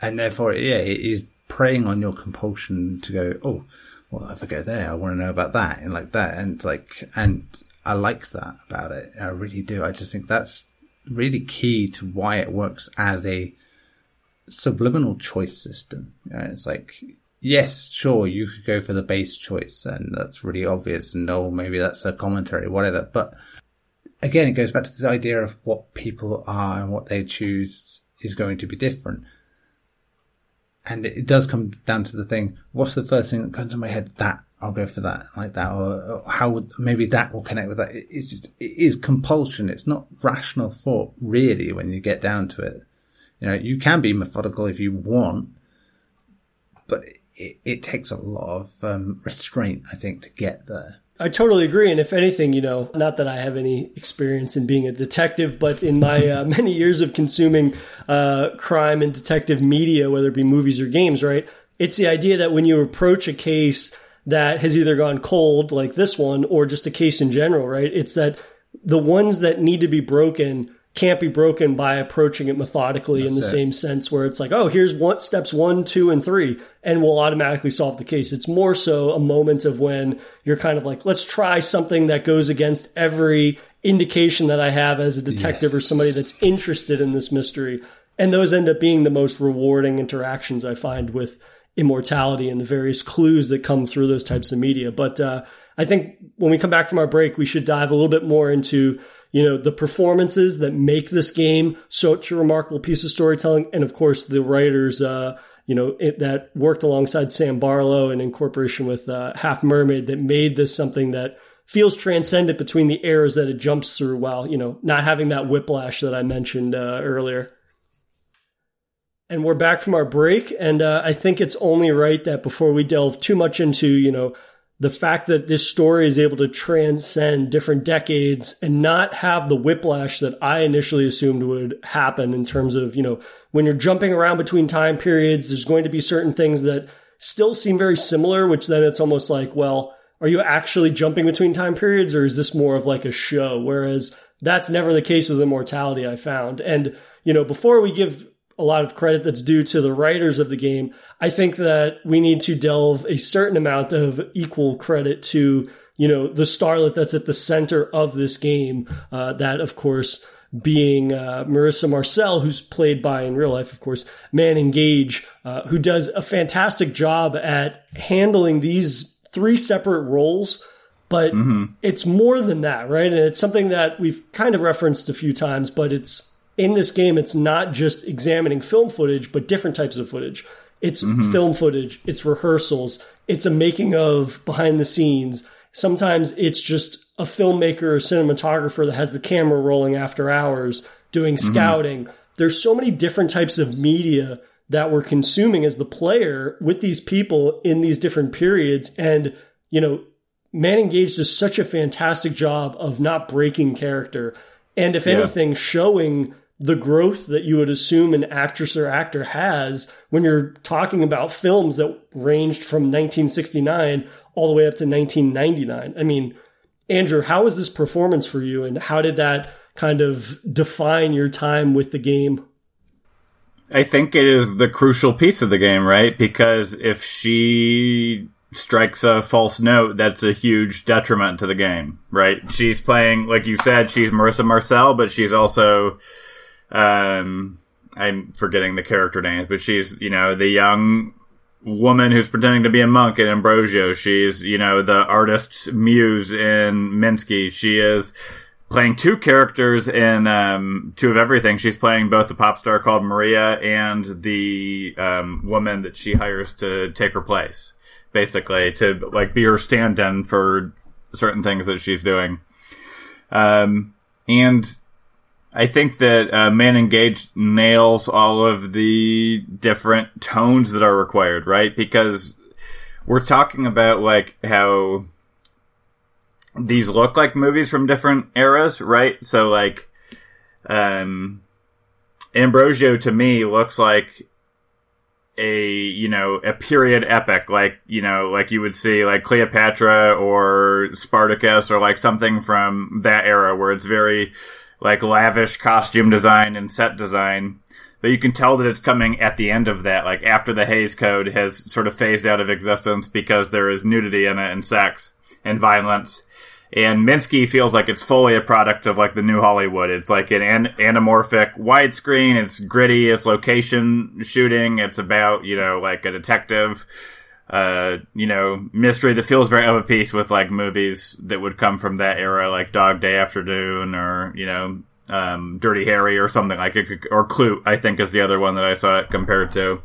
and therefore, yeah, it is preying on your compulsion to go. Oh, well, if I go there, I want to know about that and like that, and like, and I like that about it. I really do. I just think that's really key to why it works as a subliminal choice system. You know, it's like, yes, sure, you could go for the base choice and that's really obvious and no, maybe that's a commentary, whatever. But again, it goes back to this idea of what people are and what they choose is going to be different. And it does come down to the thing, what's the first thing that comes to my head? That I'll go for that, like that, or, or how would maybe that will connect with that. It, it's just it is compulsion. It's not rational thought, really, when you get down to it. You know, you can be methodical if you want, but it takes a lot of um, restraint, I think, to get there. I totally agree. And if anything, you know, not that I have any experience in being a detective, but in my uh, many years of consuming uh, crime and detective media, whether it be movies or games, right? It's the idea that when you approach a case that has either gone cold, like this one, or just a case in general, right? It's that the ones that need to be broken can't be broken by approaching it methodically That's in the it. same sense where it's like, oh, here's what steps one, two, and three, and we'll automatically solve the case. It's more so a moment of when you're kind of like, let's try something that goes against every indication that I have as a detective yes. or somebody that's interested in this mystery. And those end up being the most rewarding interactions I find with immortality and the various clues that come through those types of media. But uh, I think when we come back from our break, we should dive a little bit more into you know the performances that make this game such a remarkable piece of storytelling, and of course the writers. Uh, you know, it, that worked alongside Sam Barlow and in cooperation with uh, Half Mermaid that made this something that feels transcendent between the eras that it jumps through while, you know, not having that whiplash that I mentioned uh, earlier. And we're back from our break. And uh, I think it's only right that before we delve too much into, you know, the fact that this story is able to transcend different decades and not have the whiplash that I initially assumed would happen in terms of, you know, when you're jumping around between time periods, there's going to be certain things that still seem very similar, which then it's almost like, well, are you actually jumping between time periods or is this more of like a show? Whereas that's never the case with immortality, I found. And, you know, before we give a lot of credit that's due to the writers of the game. I think that we need to delve a certain amount of equal credit to, you know, the starlet that's at the center of this game. Uh, that, of course, being uh, Marissa Marcel, who's played by in real life, of course, Manon Gage, uh, who does a fantastic job at handling these three separate roles. But mm-hmm. it's more than that, right? And it's something that we've kind of referenced a few times, but it's in this game, it's not just examining film footage, but different types of footage. It's mm-hmm. film footage, it's rehearsals, it's a making of behind the scenes. Sometimes it's just a filmmaker or cinematographer that has the camera rolling after hours doing mm-hmm. scouting. Mm-hmm. There's so many different types of media that we're consuming as the player with these people in these different periods. And, you know, Manon Gage does such a fantastic job of not breaking character. And if yeah. anything, showing the growth that you would assume an actress or actor has when you're talking about films that ranged from 1969 all the way up to 1999. I mean, Andrew, how was this performance for you and how did that kind of define your time with the game? I think it is the crucial piece of the game, right? Because if she strikes a false note, that's a huge detriment to the game, right? She's playing, like you said, she's Marissa Marcel, but she's also um, I'm forgetting the character names, but she's, you know, the young woman who's pretending to be a monk in Ambrosio. She's, you know, the artist's muse in Minsky. She is playing two characters in um, two of everything. She's playing both the pop star called Maria and the um, woman that she hires to take her place, basically to like be her stand-in for certain things that she's doing. Um, and I think that uh, Manon Gage nails all of the different tones that are required, right? Because we're talking about like how these look like movies from different eras, right? So like um, Ambrosio to me looks like a you know a period epic like you know like you would see like Cleopatra or Spartacus or like something from that era where it's very like lavish costume design and set design but you can tell that it's coming at the end of that like after the Hays Code has sort of phased out of existence because there is nudity in it and sex and violence and Minsky feels like it's fully a product of like the new Hollywood. It's like an, an anamorphic widescreen. It's gritty. It's location shooting. It's about you know like a detective, uh, you know, mystery that feels very of a piece with like movies that would come from that era, like Dog Day Afternoon or you know, um, Dirty Harry or something like it, or Klute. I think is the other one that I saw it compared to.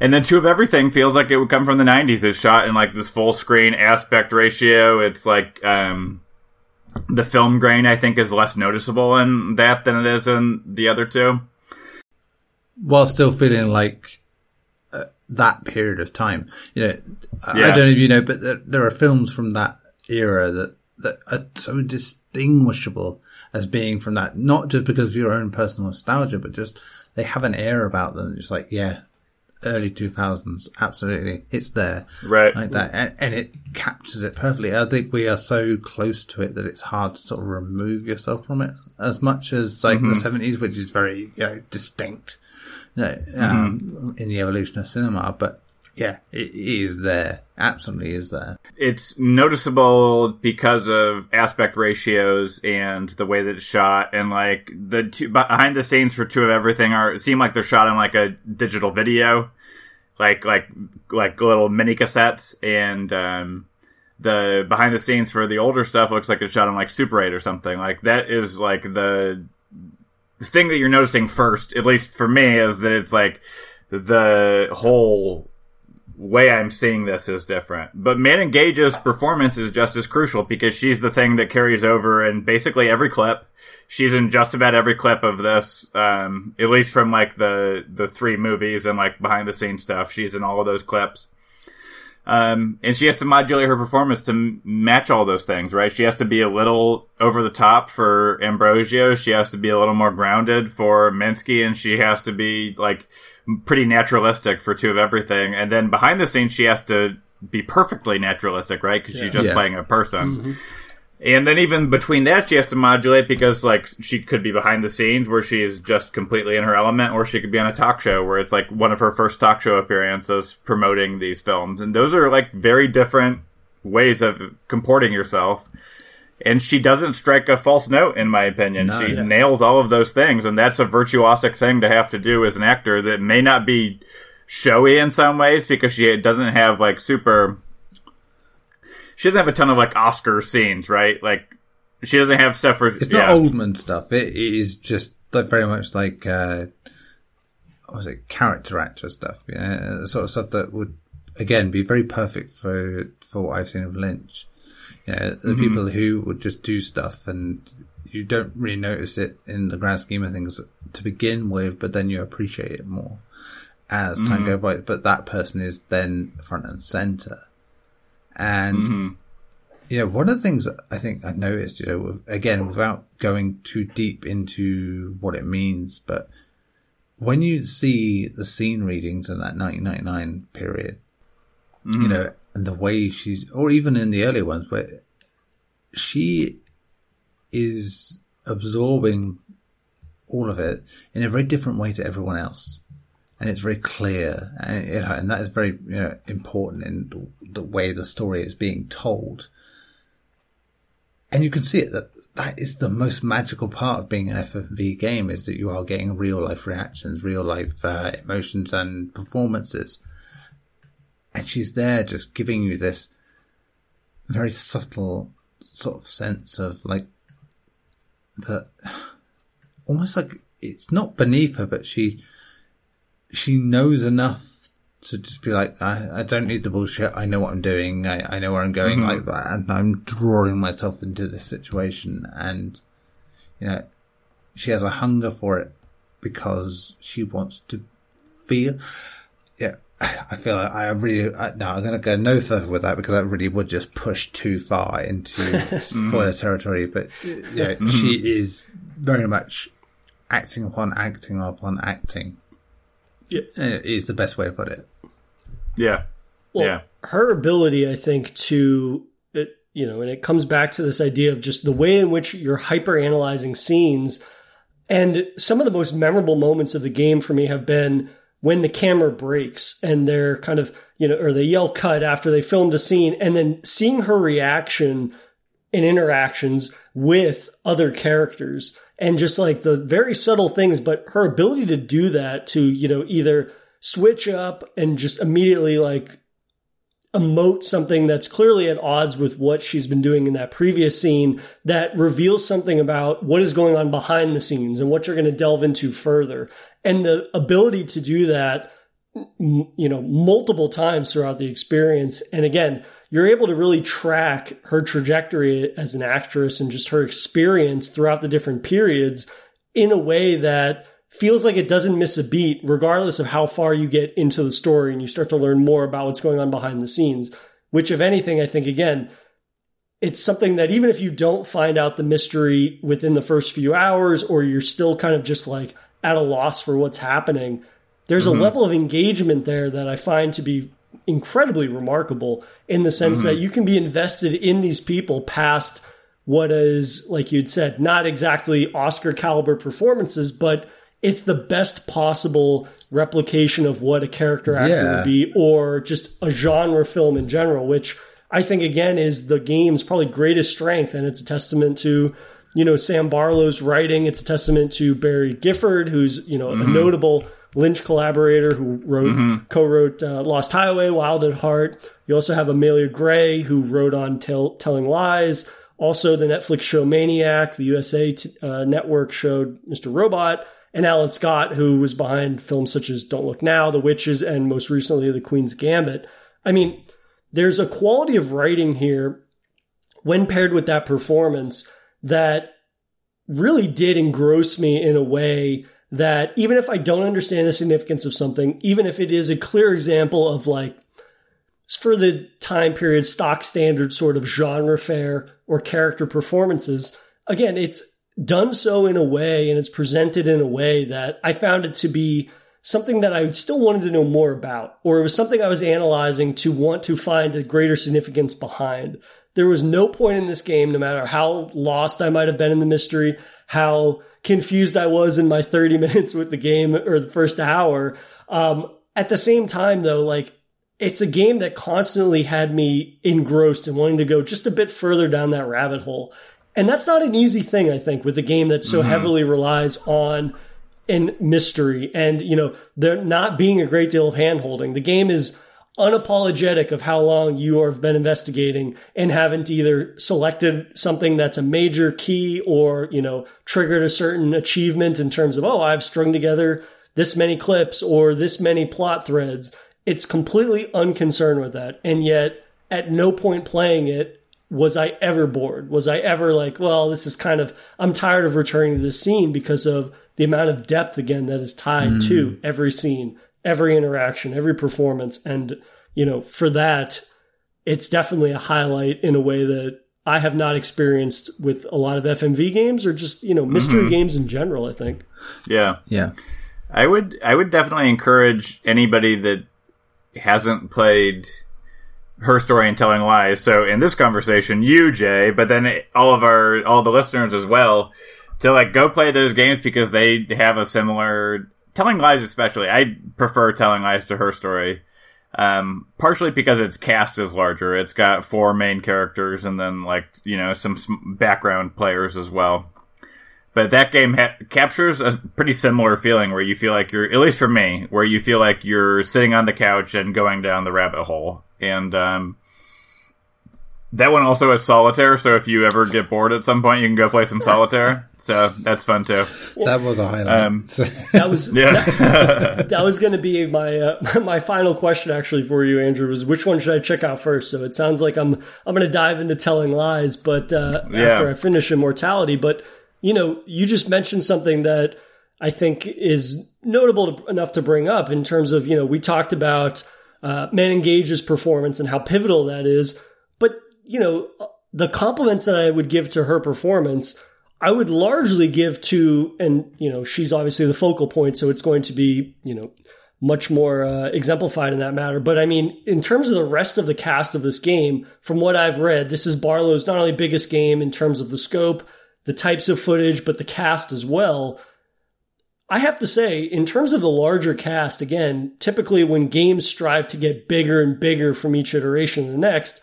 And then Two of Everything feels like it would come from the 90s. It's shot in like this full screen aspect ratio. It's like, um, the film grain, I think, is less noticeable in that than it is in the other two. While still feeling like that period of time. You know, yeah. I don't know if you know, but there, there are films from that era that, that are so distinguishable as being from that, not just because of your own personal nostalgia, but just they have an air about them. It's like, yeah, early 2000s. Absolutely. It's there. Right. Like that. And, and, it captures it perfectly. I think we are so close to it that it's hard to sort of remove yourself from it as much as like mm-hmm. the 70s, which is very, you know, distinct, you know, um, mm-hmm. in the evolution of cinema. But yeah, it is there. Absolutely is there. It's noticeable because of aspect ratios and the way that it's shot, and like the two behind the scenes for two of everything are seem like they're shot on like a digital video, like like like little mini cassettes, and um, the behind the scenes for the older stuff looks like it's shot on like Super 8 or something. Like that is like the the thing that you're noticing first, at least for me, is that it's like the whole way I'm seeing this is different. But Manon Gage's performance is just as crucial because she's the thing that carries over in basically every clip. She's in just about every clip of this, um, at least from like the the three movies and like behind the scenes stuff. She's in all of those clips. Um, and she has to modulate her performance to match all those things, right? She has to be a little over the top for Ambrosio. She has to be a little more grounded for Minsky, and she has to be like pretty naturalistic for two of everything. And then behind the scenes, she has to be perfectly naturalistic, right? Because yeah. she's just yeah. playing a person. Mm-hmm. And then even between that, she has to modulate because like she could be behind the scenes where she is just completely in her element, or she could be on a talk show where it's like one of her first talk show appearances promoting these films. And those are like very different ways of comporting yourself and she doesn't strike a false note in my opinion no, she yeah. nails all of those things and that's a virtuosic thing to have to do as an actor that may not be showy in some ways because she doesn't have like super she doesn't have a ton of like oscar scenes right like she doesn't have stuff for it's not oldman stuff it is just like very much like uh what was it character actor stuff yeah sort of stuff that would again be very perfect for for what i've seen of lynch yeah, the mm-hmm. people who would just do stuff and you don't really notice it in the grand scheme of things to begin with, but then you appreciate it more as mm-hmm. time goes by. But that person is then front and center. And, mm-hmm. you know, one of the things I think I noticed, you know, again, without going too deep into what it means, but when you see the scene readings in that 1999 period, you mm-hmm. know, and the way she's, or even in the earlier ones, where she is absorbing all of it in a very different way to everyone else. And it's very clear, and, you know, and that is very you know, important in the way the story is being told. And you can see it that that is the most magical part of being an FMV game is that you are getting real life reactions, real life uh, emotions and performances and she's there just giving you this very subtle sort of sense of like that almost like it's not beneath her, but she she knows enough to just be like, I, I don't need the bullshit. I know what I'm doing. I, I know where I'm going mm-hmm. like that. And I'm drawing myself into this situation. And, you know, she has a hunger for it because she wants to feel. Yeah. I feel like I really I, no. I'm going to go no further with that because that really would just push too far into spoiler territory. But yeah, mm-hmm. she is very much acting upon acting upon acting. Yeah. Eh, is the best way to put it. Yeah. Well, yeah. Her ability, I think, to it, you know, and it comes back to this idea of just the way in which you're hyper analyzing scenes. And some of the most memorable moments of the game for me have been when the camera breaks and they're kind of, you know, or they yell cut after they filmed a scene and then seeing her reaction and interactions with other characters and just like the very subtle things, but her ability to do that to, you know, either switch up and just immediately like emote something that's clearly at odds with what she's been doing in that previous scene that reveals something about what is going on behind the scenes and what you're going to delve into further. And the ability to do that, you know, multiple times throughout the experience. And again, you're able to really track her trajectory as an actress and just her experience throughout the different periods in a way that feels like it doesn't miss a beat, regardless of how far you get into the story and you start to learn more about what's going on behind the scenes. Which, if anything, I think again, it's something that even if you don't find out the mystery within the first few hours, or you're still kind of just like at a loss for what's happening, there's mm-hmm. a level of engagement there that I find to be incredibly remarkable in the sense mm-hmm. that you can be invested in these people past what is, like you'd said, not exactly Oscar caliber performances, but it's the best possible replication of what a character actor yeah. would be or just a genre film in general, which I think again is the game's probably greatest strength. And it's a testament to, you know, Sam Barlow's writing. It's a testament to Barry Gifford, who's, you know, mm-hmm. a notable Lynch collaborator who wrote, mm-hmm. co-wrote uh, Lost Highway, Wild at Heart. You also have Amelia Gray, who wrote on Tell- Telling Lies. Also, the Netflix show Maniac, the USA t- uh, network showed Mr. Robot and Allan Scott, who was behind films such as Don't Look Now, The Witches, and most recently The Queen's Gambit. I mean, there's a quality of writing here when paired with that performance that really did engross me in a way that even if I don't understand the significance of something, even if it is a clear example of like, for the time period, stock standard sort of genre fare or character performances, again, it's done so in a way and it's presented in a way that I found it to be something that I still wanted to know more about, or it was something I was analyzing to want to find a greater significance behind. There was no point in this game, no matter how lost I might have been in the mystery, how confused I was in my 30 minutes with the game or the first hour. Um, at the same time, though, like it's a game that constantly had me engrossed and wanting to go just a bit further down that rabbit hole. And that's not an easy thing, I think, with a game that so mm-hmm. heavily relies on and mystery and, you know, there not being a great deal of hand holding. The game is unapologetic of how long you have been investigating and haven't either selected something that's a major key or, you know, triggered a certain achievement in terms of, oh, I've strung together this many clips or this many plot threads. It's completely unconcerned with that. And yet, at no point playing it was I ever bored? Was I ever like, well, this is kind of, I'm tired of returning to this scene because of the amount of depth again that is tied mm. to every scene, every interaction, every performance. And, you know, for that, it's definitely a highlight in a way that I have not experienced with a lot of FMV games or just, you know, mystery mm-hmm. games in general, I think. Yeah. Yeah. I would, I would definitely encourage anybody that hasn't played her story and telling lies. So in this conversation, you, Jay, but then all of our, all the listeners as well, to like go play those games because they have a similar, telling lies especially. I prefer telling lies to her story. Um, partially because its cast is larger. It's got four main characters and then like, you know, some background players as well. But that game ha- captures a pretty similar feeling where you feel like you're, at least for me, where you feel like you're sitting on the couch and going down the rabbit hole and um, that one also has solitaire. So if you ever get bored at some point, you can go play some solitaire. So that's fun too. That was a highlight. Um, that was yeah. that, that was going to be my uh, my final question actually for you, Andrew. Was which one should I check out first? So it sounds like I'm I'm going to dive into telling lies, but uh, yeah. after I finish Immortality. But you know, you just mentioned something that I think is notable to, enough to bring up in terms of you know we talked about uh, Manon Gage's performance and how pivotal that is. But, you know, the compliments that I would give to her performance I would largely give to, and you know, she's obviously the focal point, so it's going to be, you know, much more uh, exemplified in that matter. But I mean, in terms of the rest of the cast of this game, from what I've read, this is Barlow's not only biggest game in terms of the scope, the types of footage, but the cast as well. I have to say, in terms of the larger cast, again, typically when games strive to get bigger and bigger from each iteration to the next,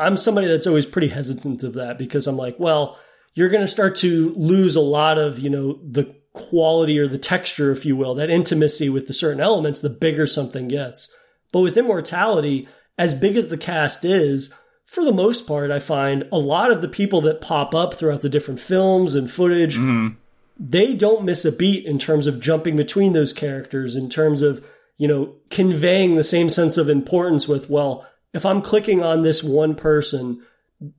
I'm somebody that's always pretty hesitant of that because I'm like, well, you're going to start to lose a lot of, you know, the quality or the texture, if you will, that intimacy with the certain elements, the bigger something gets. But with Immortality, as big as the cast is, for the most part, I find a lot of the people that pop up throughout the different films and footage, mm-hmm. they don't miss a beat in terms of jumping between those characters, in terms of, you know, conveying the same sense of importance with, well, if I'm clicking on this one person,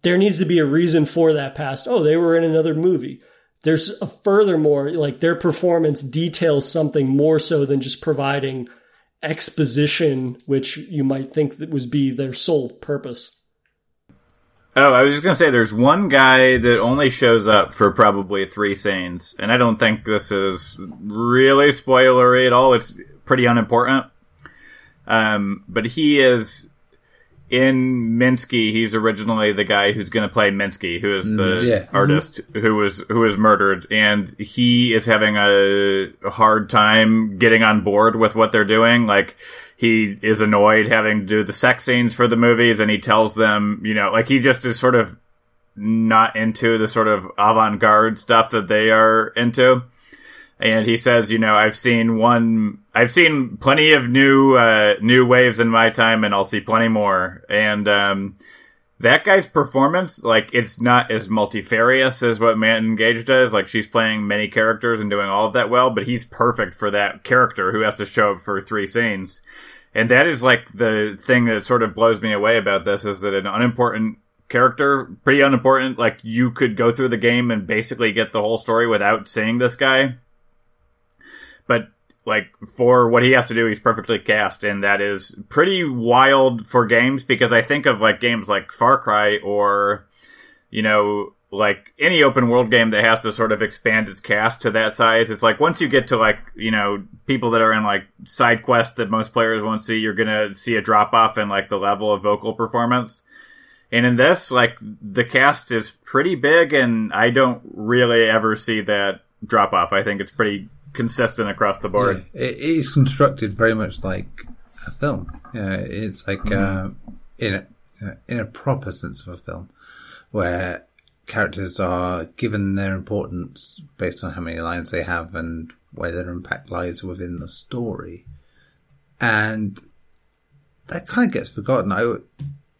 there needs to be a reason for that past. Oh, they were in another movie there's a furthermore, like their performance details something more so than just providing exposition, which you might think that was be their sole purpose. Oh, I was just gonna say, there's one guy that only shows up for probably three scenes, and I don't think this is really spoilery at all. It's pretty unimportant. Um, but he is in Minsky, he's originally the guy who's going to play Minsky, who is the mm, yeah. Mm-hmm. artist mm-hmm. who was who was murdered, and he is having a hard time getting on board with what they're doing. Like he is annoyed having to do the sex scenes for the movies, and he tells them, you know, like he just is sort of not into the sort of avant-garde stuff that they are into and he says, you know, I've seen one, I've seen plenty of new, uh, new waves in my time, and I'll see plenty more. And um, that guy's performance, like, it's not as multifarious as what Manon Gage does. Like, she's playing many characters and doing all of that well, but he's perfect for that character who has to show up for three scenes. And that is like the thing that sort of blows me away about this is that an unimportant character, pretty unimportant, like you could go through the game and basically get the whole story without seeing this guy but like for what he has to do, he's perfectly cast, and that is pretty wild for games because I think of like games like Far Cry or you know like any open world game that has to sort of expand its cast to that size. It's like once you get to like you know people that are in like side quests that most players won't see, you're gonna see a drop off in like the level of vocal performance. And in this, like the cast is pretty big, and I don't really ever see that drop off. I think it's pretty consistent across the board. Yeah, it is constructed very much like a film. Yeah, it's like mm. uh, in a in a proper sense of a film, where characters are given their importance based on how many lines they have and where their impact lies within the story, and that kind of gets forgotten. I,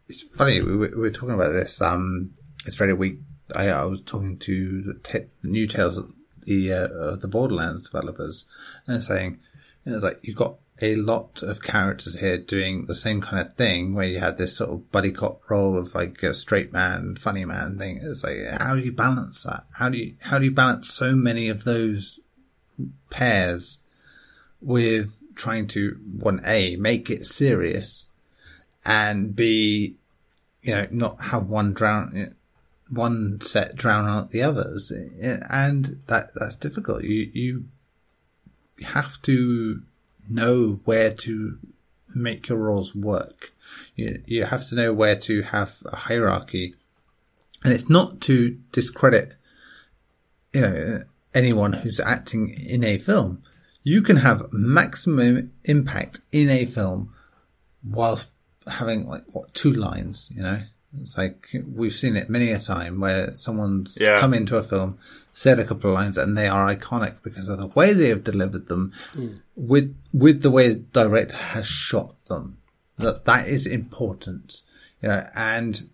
it's funny we, we were talking about this. Um, it's very weak. I, I was talking to the, te- the new tales the uh, the Borderlands developers and saying, you know, it's like you've got a lot of characters here doing the same kind of thing where you had this sort of buddy cop role of like a straight man, funny man thing. It's like, how do you balance that? How do you, how do you balance so many of those pairs with trying to one, A, make it serious and B, you know, not have one drown, one set drown out the others, eh, and that that's difficult. You you have to know where to make your roles work. You you have to know where to have a hierarchy, and it's not to discredit you know anyone who's acting in a film. You can have maximum impact in a film whilst having like what two lines, you know, it's like we've seen it many a time where someone's yeah. come into a film, said a couple of lines, and they are iconic because of the way they have delivered them, mm. with with the way the director has shot them. That that is important, you know. And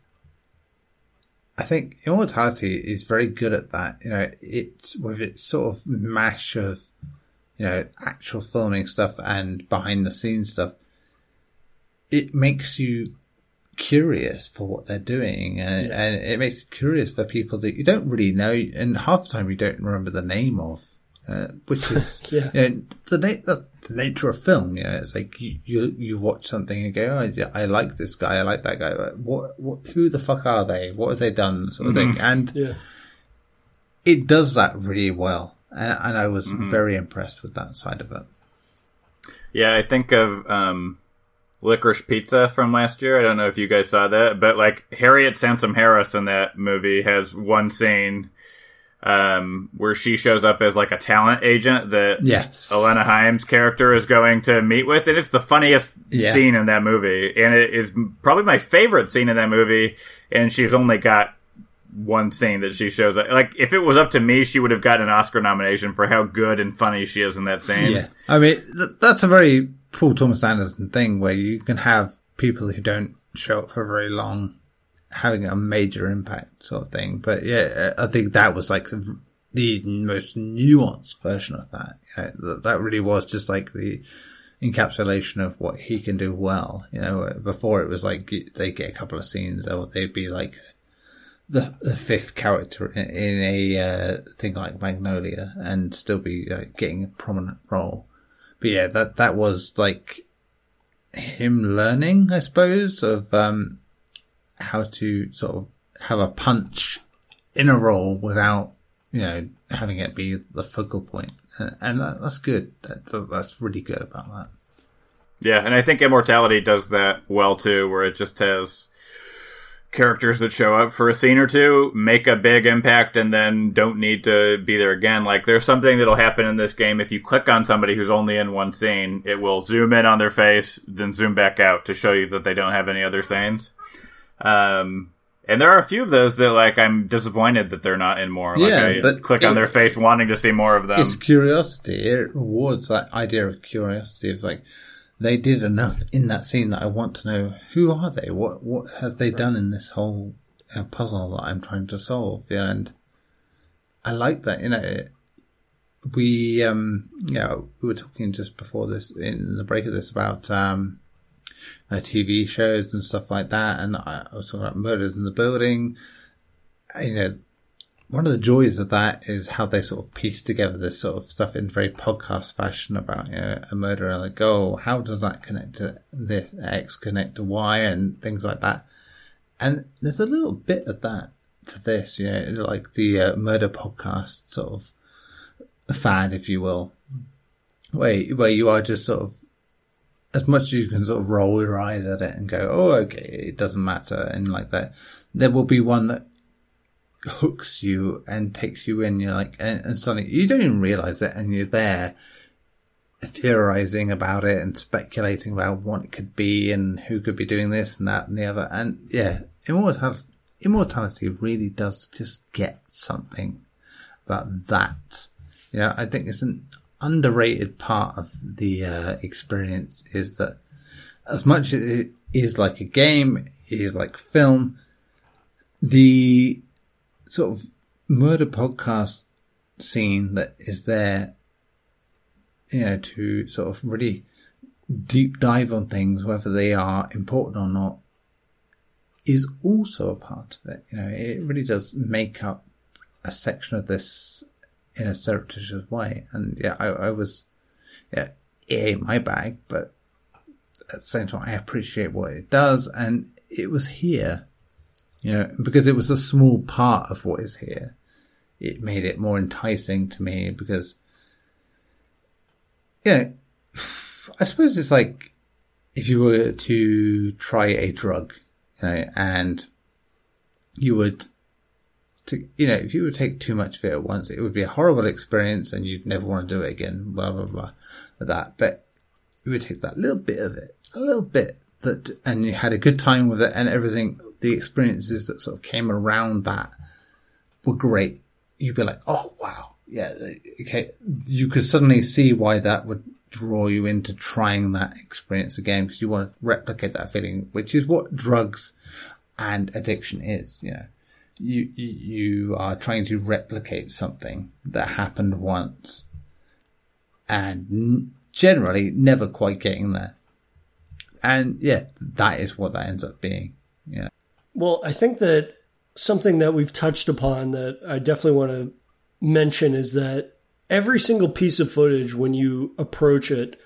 I think Immortality is very good at that. You know, it's with its sort of mash of you know actual filming stuff and behind the scenes stuff. It makes you curious for what they're doing, and, yeah. and it makes it curious for people that you don't really know, and half the time you don't remember the name of. Uh, which is yeah. you know, the, the, the nature of film. You know, it's like you, you, you watch something and go, oh, I, like this guy, I like that guy. What, what, who the fuck are they? What have they done? Sort of mm-hmm. thing. And yeah. it does that really well, and, and I was mm-hmm. very impressed with that side of it. Yeah, I think of um, Licorice Pizza from last year. I don't know if you guys saw that, but like Harriet Sansom Harris in that movie has one scene um, where she shows up as like a talent agent that yes. Alana Haim's character is going to meet with, and it's the funniest yeah. scene in that movie, and it is probably my favorite scene in that movie. And she's only got one scene that she shows up. Like if it was up to me, she would have gotten an Oscar nomination for how good and funny she is in that scene. Yeah, I mean th- that's a very Paul Thomas Anderson thing where you can have people who don't show up for very long having a major impact sort of thing. But yeah, I think that was like the most nuanced version of that. You know, that really was just like the encapsulation of what he can do well. You know, before it was like they get a couple of scenes or they'd be like the, the fifth character in, in a uh, thing like Magnolia and still be uh, getting a prominent role. But yeah, that that was like him learning, I suppose, of um, how to sort of have a punch in a role without, you know, having it be the focal. And, and that, that's good. That, that's really good about that. Yeah, and I think Immortality does that well too, where it just has characters that show up for a scene or two, make a big impact, and then don't need to be there again. Like there's something that'll happen in this game if you click on somebody who's only in one scene, it will zoom in on their face, then zoom back out to show you that they don't have any other scenes. Um, and there are a few of those that like I'm disappointed that they're not in more. Like yeah, I but click on their face wanting to see more of them. It's curiosity. It rewards that idea of curiosity of like they did enough in that scene that I want to know who are they? What what have they done in this whole uh, puzzle that I'm trying to solve? Yeah, and I like that. You know, we um yeah we were talking just before this in the break of this about um uh, TV shows and stuff like that. And I, I was talking about murders in the building. You know, one of the joys of that is how they sort of piece together this sort of stuff in very podcast fashion about you know, a murderer. Like, oh, how does that connect to this X connect to Y and things like that. And there's a little bit of that to this, you know, like the uh, murder podcast sort of fad, if you will, where where you are just sort of as much as you can sort of roll your eyes at it and go, oh, okay, it doesn't matter, and like that, there will be one that hooks you and takes you in. You're like, and, and suddenly you don't even realize it, and you're there theorizing about it and speculating about what it could be and who could be doing this and that and the other. And yeah, immortality, immortality really does just get something about that. You know, I think it's an underrated part of the uh, experience is that as much as it is like a game, it is like film, the sort of murder podcast scene that is there, you know, to sort of really deep dive on things, whether they are important or not, is also a part of it. You know, it really does make up a section of this in a surreptitious way. And yeah, I, I was, yeah, it ain't my bag, but at the same time, I appreciate what it does. And it was here, you know, because it was a small part of what is here. It made it more enticing to me because, yeah, you know, I suppose it's like if you were to try a drug, you know, and you would to, you know, if you would take too much of it at once, it would be a horrible experience and you'd never want to do it again, blah, blah, blah, like that. But you would take that little bit of it, a little bit that, and you had a good time with it and everything, the experiences that sort of came around that were great. You'd be like, oh, wow. Yeah. Okay. You could suddenly see why that would draw you into trying that experience again because you want to replicate that feeling, which is what drugs and addiction is, you know you you are trying to replicate something that happened once and generally never quite getting there and yeah that is what that ends up being yeah well i think that something that we've touched upon that i definitely want to mention is that every single piece of footage when you approach it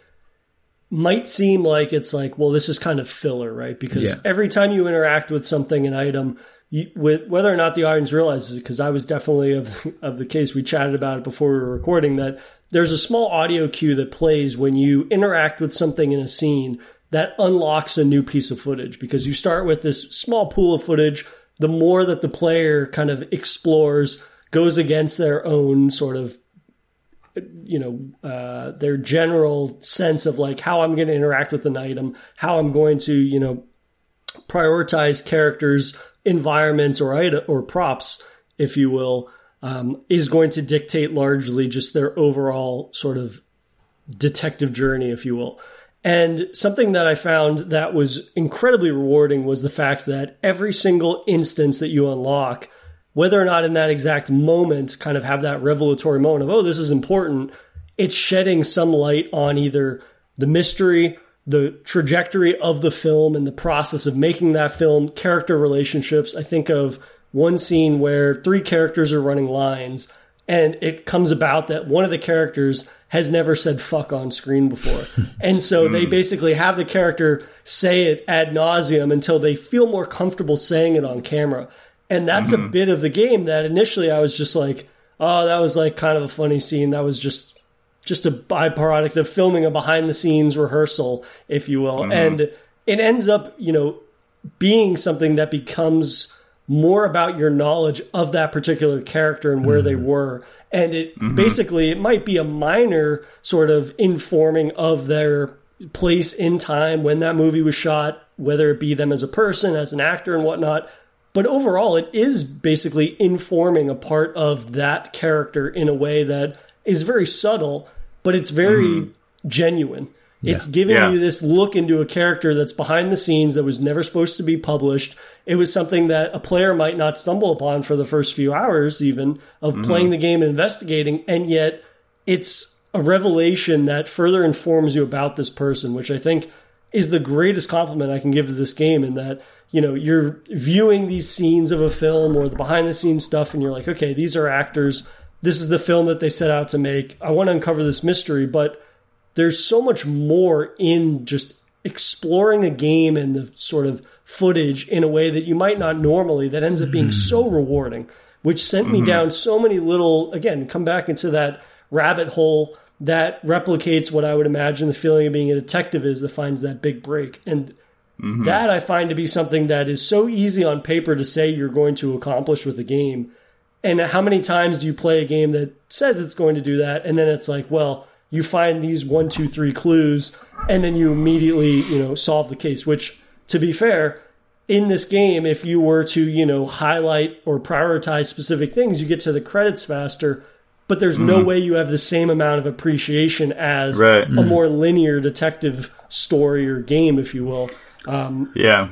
might seem like it's like well this is kind of filler right because yeah. every time you interact with something an item you, with whether or not the audience realizes it, because I was definitely of of the case. We chatted about it before we were recording that there's a small audio cue that plays when you interact with something in a scene that unlocks a new piece of footage because you start with this small pool of footage. The more that the player kind of explores, goes against their own sort of you know uh, their general sense of like how I'm going to interact with an item, how I'm going to you know prioritize characters, environments, or item, or props, if you will, um, is going to dictate largely just their overall sort of detective journey, if you will. And something that I found that was incredibly rewarding was the fact that every single instance that you unlock, whether or not in that exact moment kind of have that revelatory moment of, oh, this is important, it's shedding some light on either the mystery, the trajectory of the film and the process of making that film, character relationships. I think of one scene where three characters are running lines and it comes about that one of the characters has never said fuck on screen before. and so they hmm. basically have the character say it ad nauseum until they feel more comfortable saying it on camera. And that's mm-hmm. a bit of the game that initially I was just like, oh, that was like kind of a funny scene. That was just just a byproduct of filming a behind the scenes rehearsal, if you will. Mm-hmm. And it ends up, you know, being something that becomes more about your knowledge of that particular character and where mm-hmm. they were. And it mm-hmm. basically, it might be a minor sort of informing of their place in time when that movie was shot, whether it be them as a person, as an actor, and whatnot. But overall, it is basically informing a part of that character in a way that is very subtle, but it's very mm-hmm. genuine. Yeah. It's giving yeah. you this look into a character that's behind the scenes that was never supposed to be published. It was something that a player might not stumble upon for the first few hours, even of mm-hmm. playing the game and investigating. And yet it's a revelation that further informs you about this person, which I think is the greatest compliment I can give to this game in that, you know, you're viewing these scenes of a film or the behind the scenes stuff and you're like, okay, these are actors. This is the film that they set out to make. I want to uncover this mystery, but there's so much more in just exploring a game and the sort of footage in a way that you might not normally that ends up being mm-hmm. so rewarding which sent mm-hmm. me down so many little again come back into that rabbit hole that replicates what i would imagine the feeling of being a detective is that finds that big break and mm-hmm. that i find to be something that is so easy on paper to say you're going to accomplish with a game and how many times do you play a game that says it's going to do that and then it's like well you find these one, two, three clues, and then you immediately, you know, solve the case. Which, to be fair, in this game, if you were to, you know, highlight or prioritize specific things, you get to the credits faster. But there's mm. no mm-hmm. way you have the same amount of appreciation as right. a mm. more linear detective story or game, if you will. Um, yeah,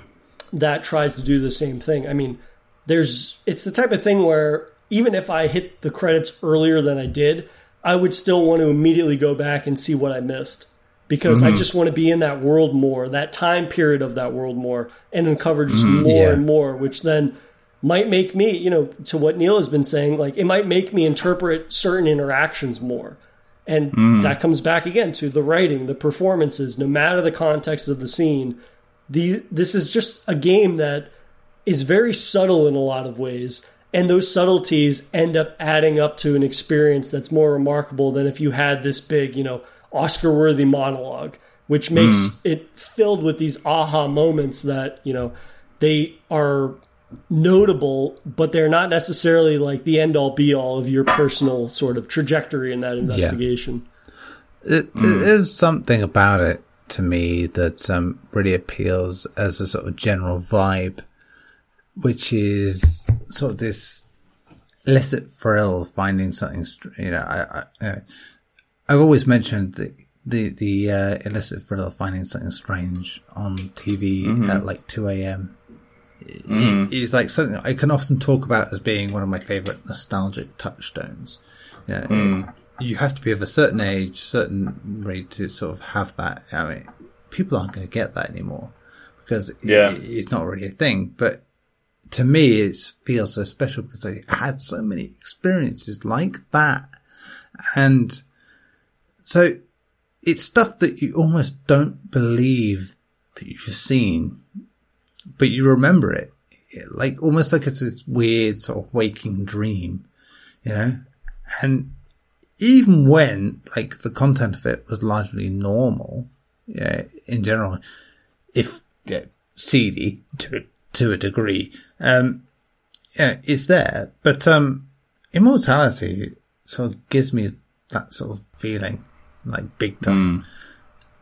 that tries to do the same thing. I mean, there's it's the type of thing where even if I hit the credits earlier than I did, I would still want to immediately go back and see what I missed because mm-hmm. I just want to be in that world more, that time period of that world more, and uncover just mm-hmm, more yeah. and more, which then might make me, you know, to what Neil has been saying, like it might make me interpret certain interactions more. And mm. that comes back again to the writing, the performances, no matter the context of the scene. The this is just a game that is very subtle in a lot of ways and those subtleties end up adding up to an experience that's more remarkable than if you had this big, you know, Oscar worthy monologue, which makes mm. it filled with these aha moments that, you know, they are notable, but they're not necessarily like the end all be all of your personal sort of trajectory in that investigation. Yeah. It, mm. it is something about it to me that um, really appeals as a sort of general vibe which is sort of this illicit thrill finding something. You know, I, I uh, I've always mentioned the the the uh, illicit thrill of finding something strange on TV mm-hmm. at like two a.m. Mm-hmm. It's like something I can often talk about as being one of my favorite nostalgic touchstones. You, know, mm. you have to be of a certain age, certain rate to sort of have that. I mean, people aren't going to get that anymore because yeah. it, it's not really a thing. But to me, it feels so special because I had so many experiences like that. And so it's stuff that you almost don't believe that you've seen, but you remember it. like almost like it's this weird sort of waking dream, you know, and even when like the content of it was largely normal, yeah, in general, if yeah, seedy to to a degree, um, yeah, it's there, but um, immortality sort of gives me that sort of feeling, like big time. Mm.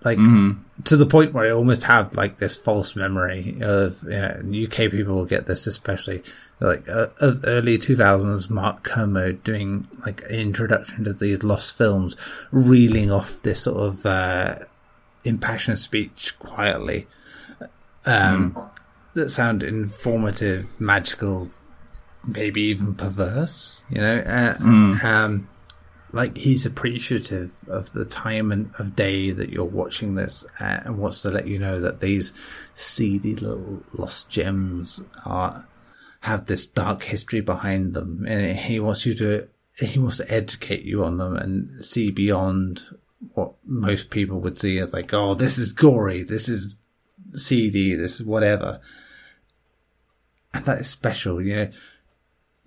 Like mm-hmm. to the point where I almost have like this false memory of you know, UK people will get this especially like uh, early 2000s Mark Kermode doing like an introduction to these lost films, reeling off this sort of uh, impassioned speech quietly um, mm. That sound informative, magical, maybe even perverse, you know. Uh, mm. um, like he's appreciative of the time and of day that you're watching this uh, and wants to let you know that these seedy little lost gems are have this dark history behind them and he wants you to he wants to educate you on them and see beyond what most people would see as like oh this is gory this is seedy this is whatever and that is special you know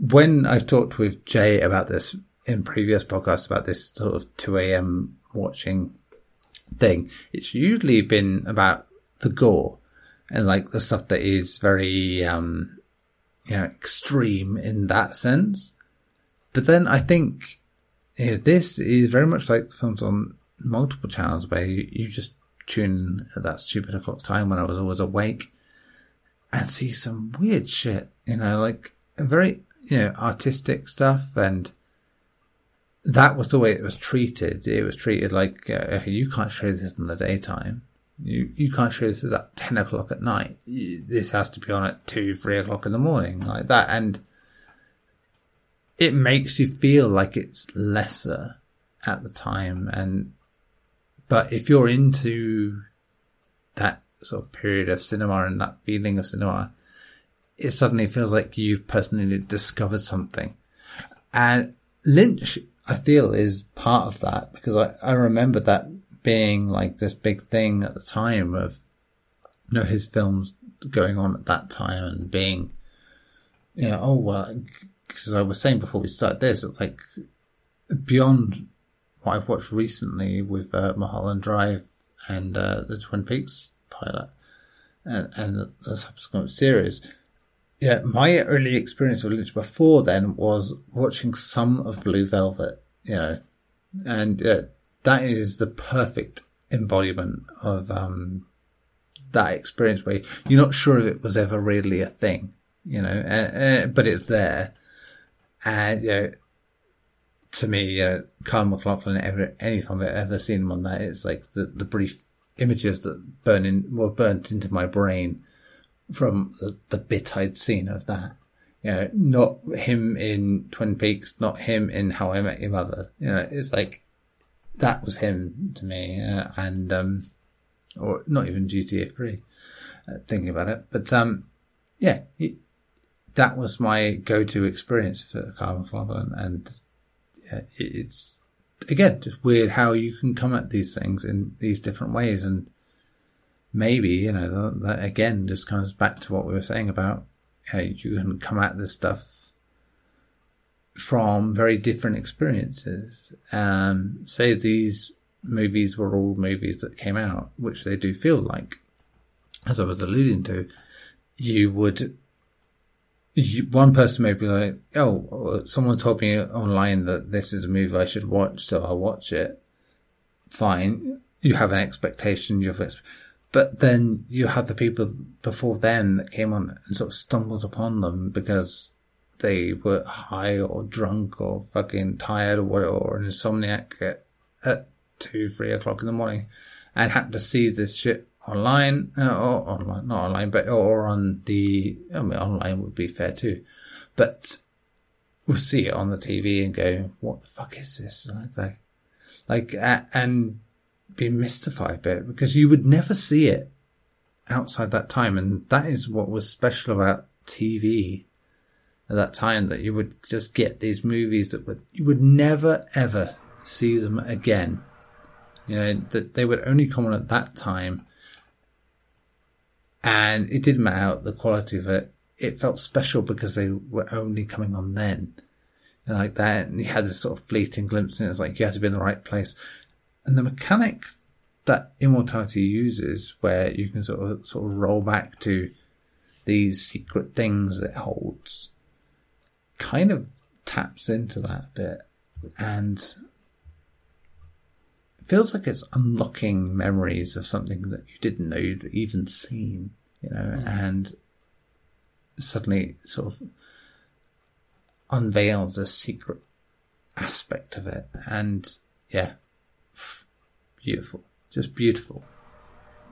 when I've talked with Jay about this in previous podcasts about this sort of 2 a.m. watching thing, it's usually been about the gore and like the stuff that is very, um, you know, extreme in that sense. But then I think yeah, this is very much like the films on multiple channels where you, you just tune at that stupid o'clock time when I was always awake and see some weird shit, you know, like very, you know, artistic stuff and that was the way it was treated. It was treated like uh, you can't show this in the daytime. You you can't show this at ten o'clock at night. This has to be on at two, three o'clock in the morning, like that, and it makes you feel like it's lesser at the time. And but if you're into that sort of period of cinema and that feeling of cinema, it suddenly feels like you've personally discovered something. And Lynch I feel is part of that because I, I remember that being like this big thing at the time of, you know, his films going on at that time and being, you know, oh, well, because I was saying before we started this, it's like beyond what I've watched recently with uh, Mulholland Drive and uh, the Twin Peaks pilot and, and the, subsequent series, yeah, my early experience with Lynch before then was watching some of Blue Velvet, you know, and uh, that is the perfect embodiment of um, that experience where you're not sure if it was ever really a thing, you know, uh, uh, but it's there. And, you know, to me, uh, Kyle MacLachlan, ever, anytime I've ever seen him on that, it's like the, the brief images that burn in, were burnt into my brain from the, the bit I'd seen of that. You know, not him in Twin Peaks, not him in How I Met Your Mother. You know, it's like that was him to me, uh, and um, or not even GTA Three. Uh, thinking about it, but um, yeah, it, that was my go-to experience for Kyle MacLachlan, and yeah, it's again just weird how you can come at these things in these different ways, and maybe, you know, that, again just comes back to what we were saying about how you can come at this stuff from very different experiences. Um, say these movies were all movies that came out, which they do feel like, as I was alluding to, you would, one person may be like, oh, someone told me online that this is a movie I should watch, so I'll watch it. Fine. You have an expectation, you have, but then you have the people before them that came on and sort of stumbled upon them because they were high or drunk or fucking tired or whatever, or an insomniac at, at two, three o'clock in the morning and happened to see this shit online, uh, or online, not online, but, or on the, I mean, online would be fair too, but we'll see it on the TV and go, what the fuck is this? Like, like, and be mystified by it because you would never see it outside that time. And that is what was special about TV at that time that you would just get these movies that would, you would never ever see them again. You know, that they would only come on at that time. And it didn't matter the quality of it. it felt special because they were only coming on then. And like that, and you had this sort of fleeting glimpse, and it's like you had to be in the right place. And the mechanic that immortality uses, where you can sort of sort of roll back to these secret things it holds, kind of taps into that a bit, and feels like it's unlocking memories of something that you didn't know you'd even seen, you know, mm. and suddenly sort of unveils a secret aspect of it. And yeah, beautiful, just beautiful.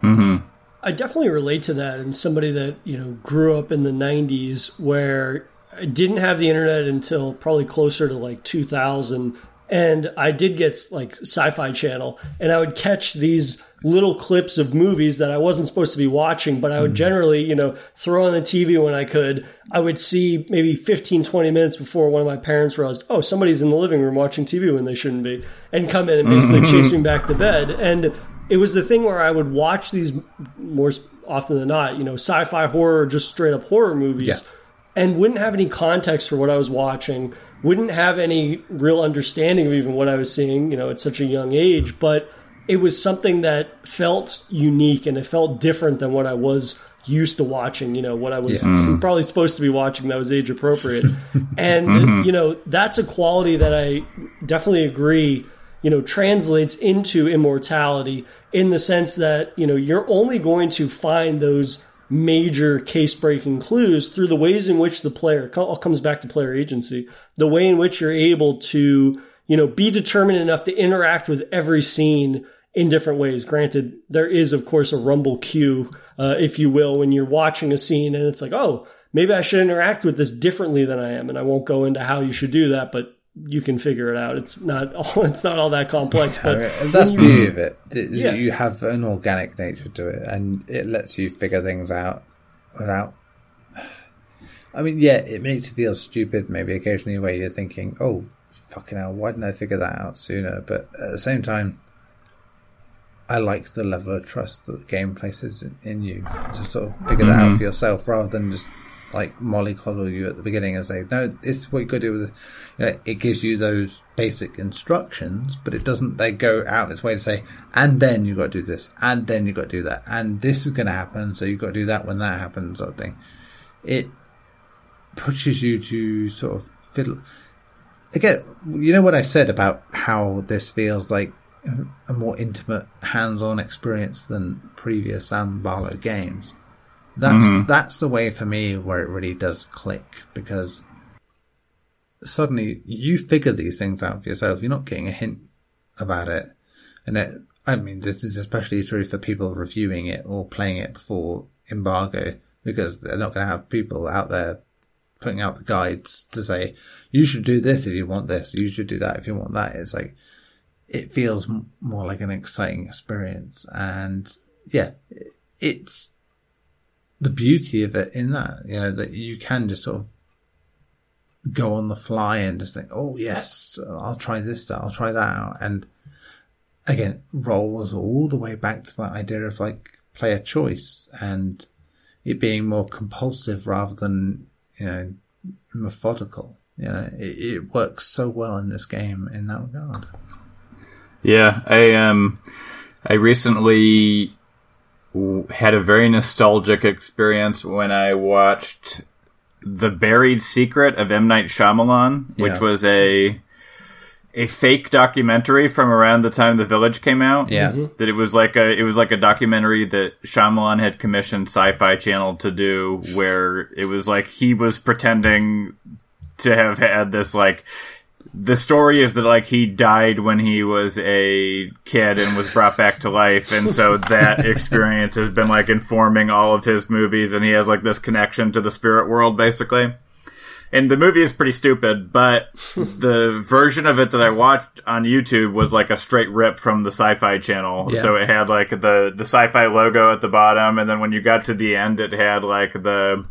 Mm-hmm. I definitely relate to that. And somebody that, you know, grew up in the 90s where I didn't have the internet until probably closer to like 2000 and I did get like Sci-Fi Channel, and I would catch these little clips of movies that I wasn't supposed to be watching, but I would mm. generally, you know, throw on the TV when I could. I would see maybe 15, 20 minutes before one of my parents realized, oh, somebody's in the living room watching TV when they shouldn't be, and come in and basically mm-hmm. chase me back to bed. And it was the thing where I would watch these more often than not, you know, sci-fi horror, just straight up horror movies. Yeah and wouldn't have any context for what I was watching, wouldn't have any real understanding of even what I was seeing, you know, at such a young age. But it was something that felt unique and it felt different than what I was used to watching, you know, what I was yeah. Mm. probably supposed to be watching that was age appropriate. and, mm-hmm. you know, that's a quality that I definitely agree, you know, translates into immortality in the sense that, you know, you're only going to find those major case breaking clues through the ways in which the player all comes back to player agency, the way in which you're able to, you know, be determined enough to interact with every scene in different ways. Granted, there is of course a rumble cue, uh, if you will, when you're watching a scene and it's like, oh, maybe I should interact with this differently than I am. And I won't go into how you should do that, but you can figure it out. It's not all, it's not all that complex, but that's the beauty of it. it yeah. You have an organic nature to it, and it lets you figure things out without. I mean, yeah, it makes you feel stupid maybe occasionally, where you're thinking, "Oh, fucking hell, why didn't I figure that out sooner?" But at the same time, I like the level of trust that the game places in, in you to sort of figure mm-hmm. that out mm-hmm. for yourself, rather than just like mollycoddle you at the beginning and say, no, this is what you got to do with. You know, it gives you those basic instructions, but it doesn't, they go out its way to say, and then you got to do this, and then you got to do that, and this is going to happen, so you've got to do that when that happens, sort of thing. It pushes you to sort of fiddle. Again, you know what I said about how this feels like a more intimate, hands-on experience than previous Sam Barlow games that's mm-hmm. that's the way for me where it really does click because suddenly you figure these things out for yourself. You're not getting a hint about it, and it. I mean, this is especially true for people reviewing it or playing it before embargo because they're not going to have people out there putting out the guides to say you should do this if you want this, you should do that if you want that. It's like it feels more like an exciting experience, and yeah, it's the beauty of it in that, you know, that you can just sort of go on the fly and just think, oh yes, I'll try this out, I'll try that out. And again, rolls all the way back to that idea of like player choice and it being more compulsive rather than, you know, methodical. You know, it, it works so well in this game in that regard. Yeah, I um, I recently had a very nostalgic experience when I watched The Buried Secret of M Night Shyamalan, which yeah. was a a fake documentary from around the time The Village came out. Yeah, mm-hmm. that it was like a it was like a documentary that Shyamalan had commissioned Sci-Fi Channel to do, where it was like he was pretending to have had this like the story is that like he died when he was a kid and was brought back to life and so that experience has been like informing all of his movies and he has like this connection to the spirit world basically and the movie is pretty stupid but the version of it that i watched on youtube was like a straight rip from the sci-fi channel yeah. so it had like the the sci-fi logo at the bottom and then when you got to the end it had like the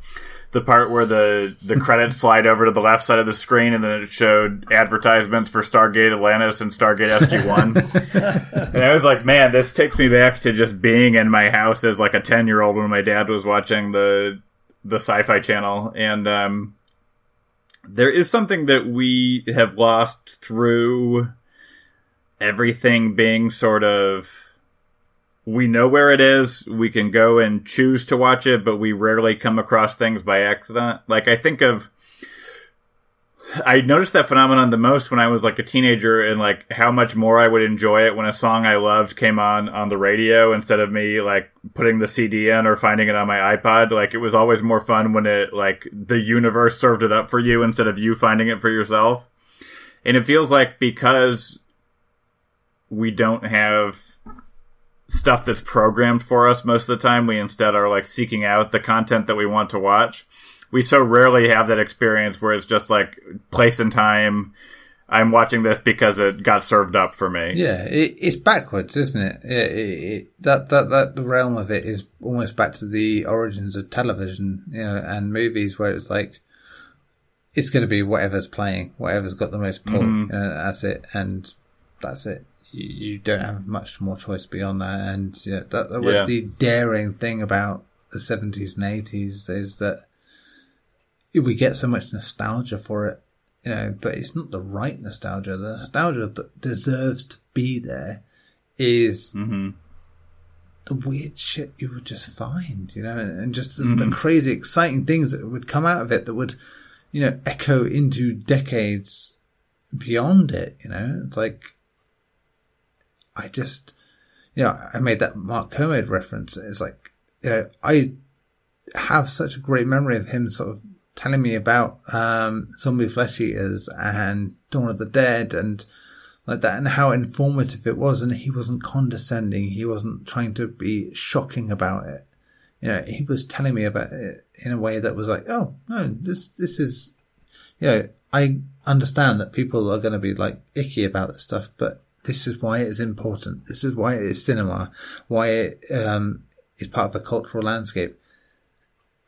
the part where the the credits slide over to the left side of the screen, and then it showed advertisements for Stargate Atlantis and Stargate SG One. and I was like, man, this takes me back to just being in my house as like a ten year old when my dad was watching the the Sci-Fi Channel, and um, there is something that we have lost through everything being sort of we know where it is. We can go and choose to watch it, but we rarely come across things by accident. Like I think of I noticed that phenomenon the most when I was like a teenager and like how much more I would enjoy it when a song I loved came on on the radio instead of me like putting the CD in or finding it on my iPod. Like it was always more fun when it like the universe served it up for you instead of you finding it for yourself. And it feels like because we don't have stuff that's programmed for us most of the time, we instead are like seeking out the content that we want to watch we so rarely have that experience where it's just like place and time. I'm watching this because it got served up for me. Yeah, it, it's backwards, isn't it? It, it? That that that the realm of it is almost back to the origins of television, you know, and movies where it's like it's going to be whatever's playing, whatever's got the most pull. Mm-hmm. You know, that's it, and that's it. You, don't have much more choice beyond that, and yeah, that, that was yeah. the daring thing about the seventies and eighties is that we get so much nostalgia for it, you know, but it's not the right nostalgia. The nostalgia that deserves to be there is mm-hmm. the weird shit you would just find, you know, and, just the, mm-hmm. the, crazy, exciting things that would come out of it that would, you know, echo into decades beyond it, you know. It's like, I just, you know, I made that Mark Kermode reference. It's like, you know, I have such a great memory of him sort of telling me about um, zombie flesh eaters and Dawn of the Dead and like that, and how informative it was. And he wasn't condescending. He wasn't trying to be shocking about it. You know, he was telling me about it in a way that was like, oh no, this this is, you know, I understand that people are going to be like icky about this stuff, but this is why it is important. This is why it is cinema. Why it um, is part of the cultural landscape.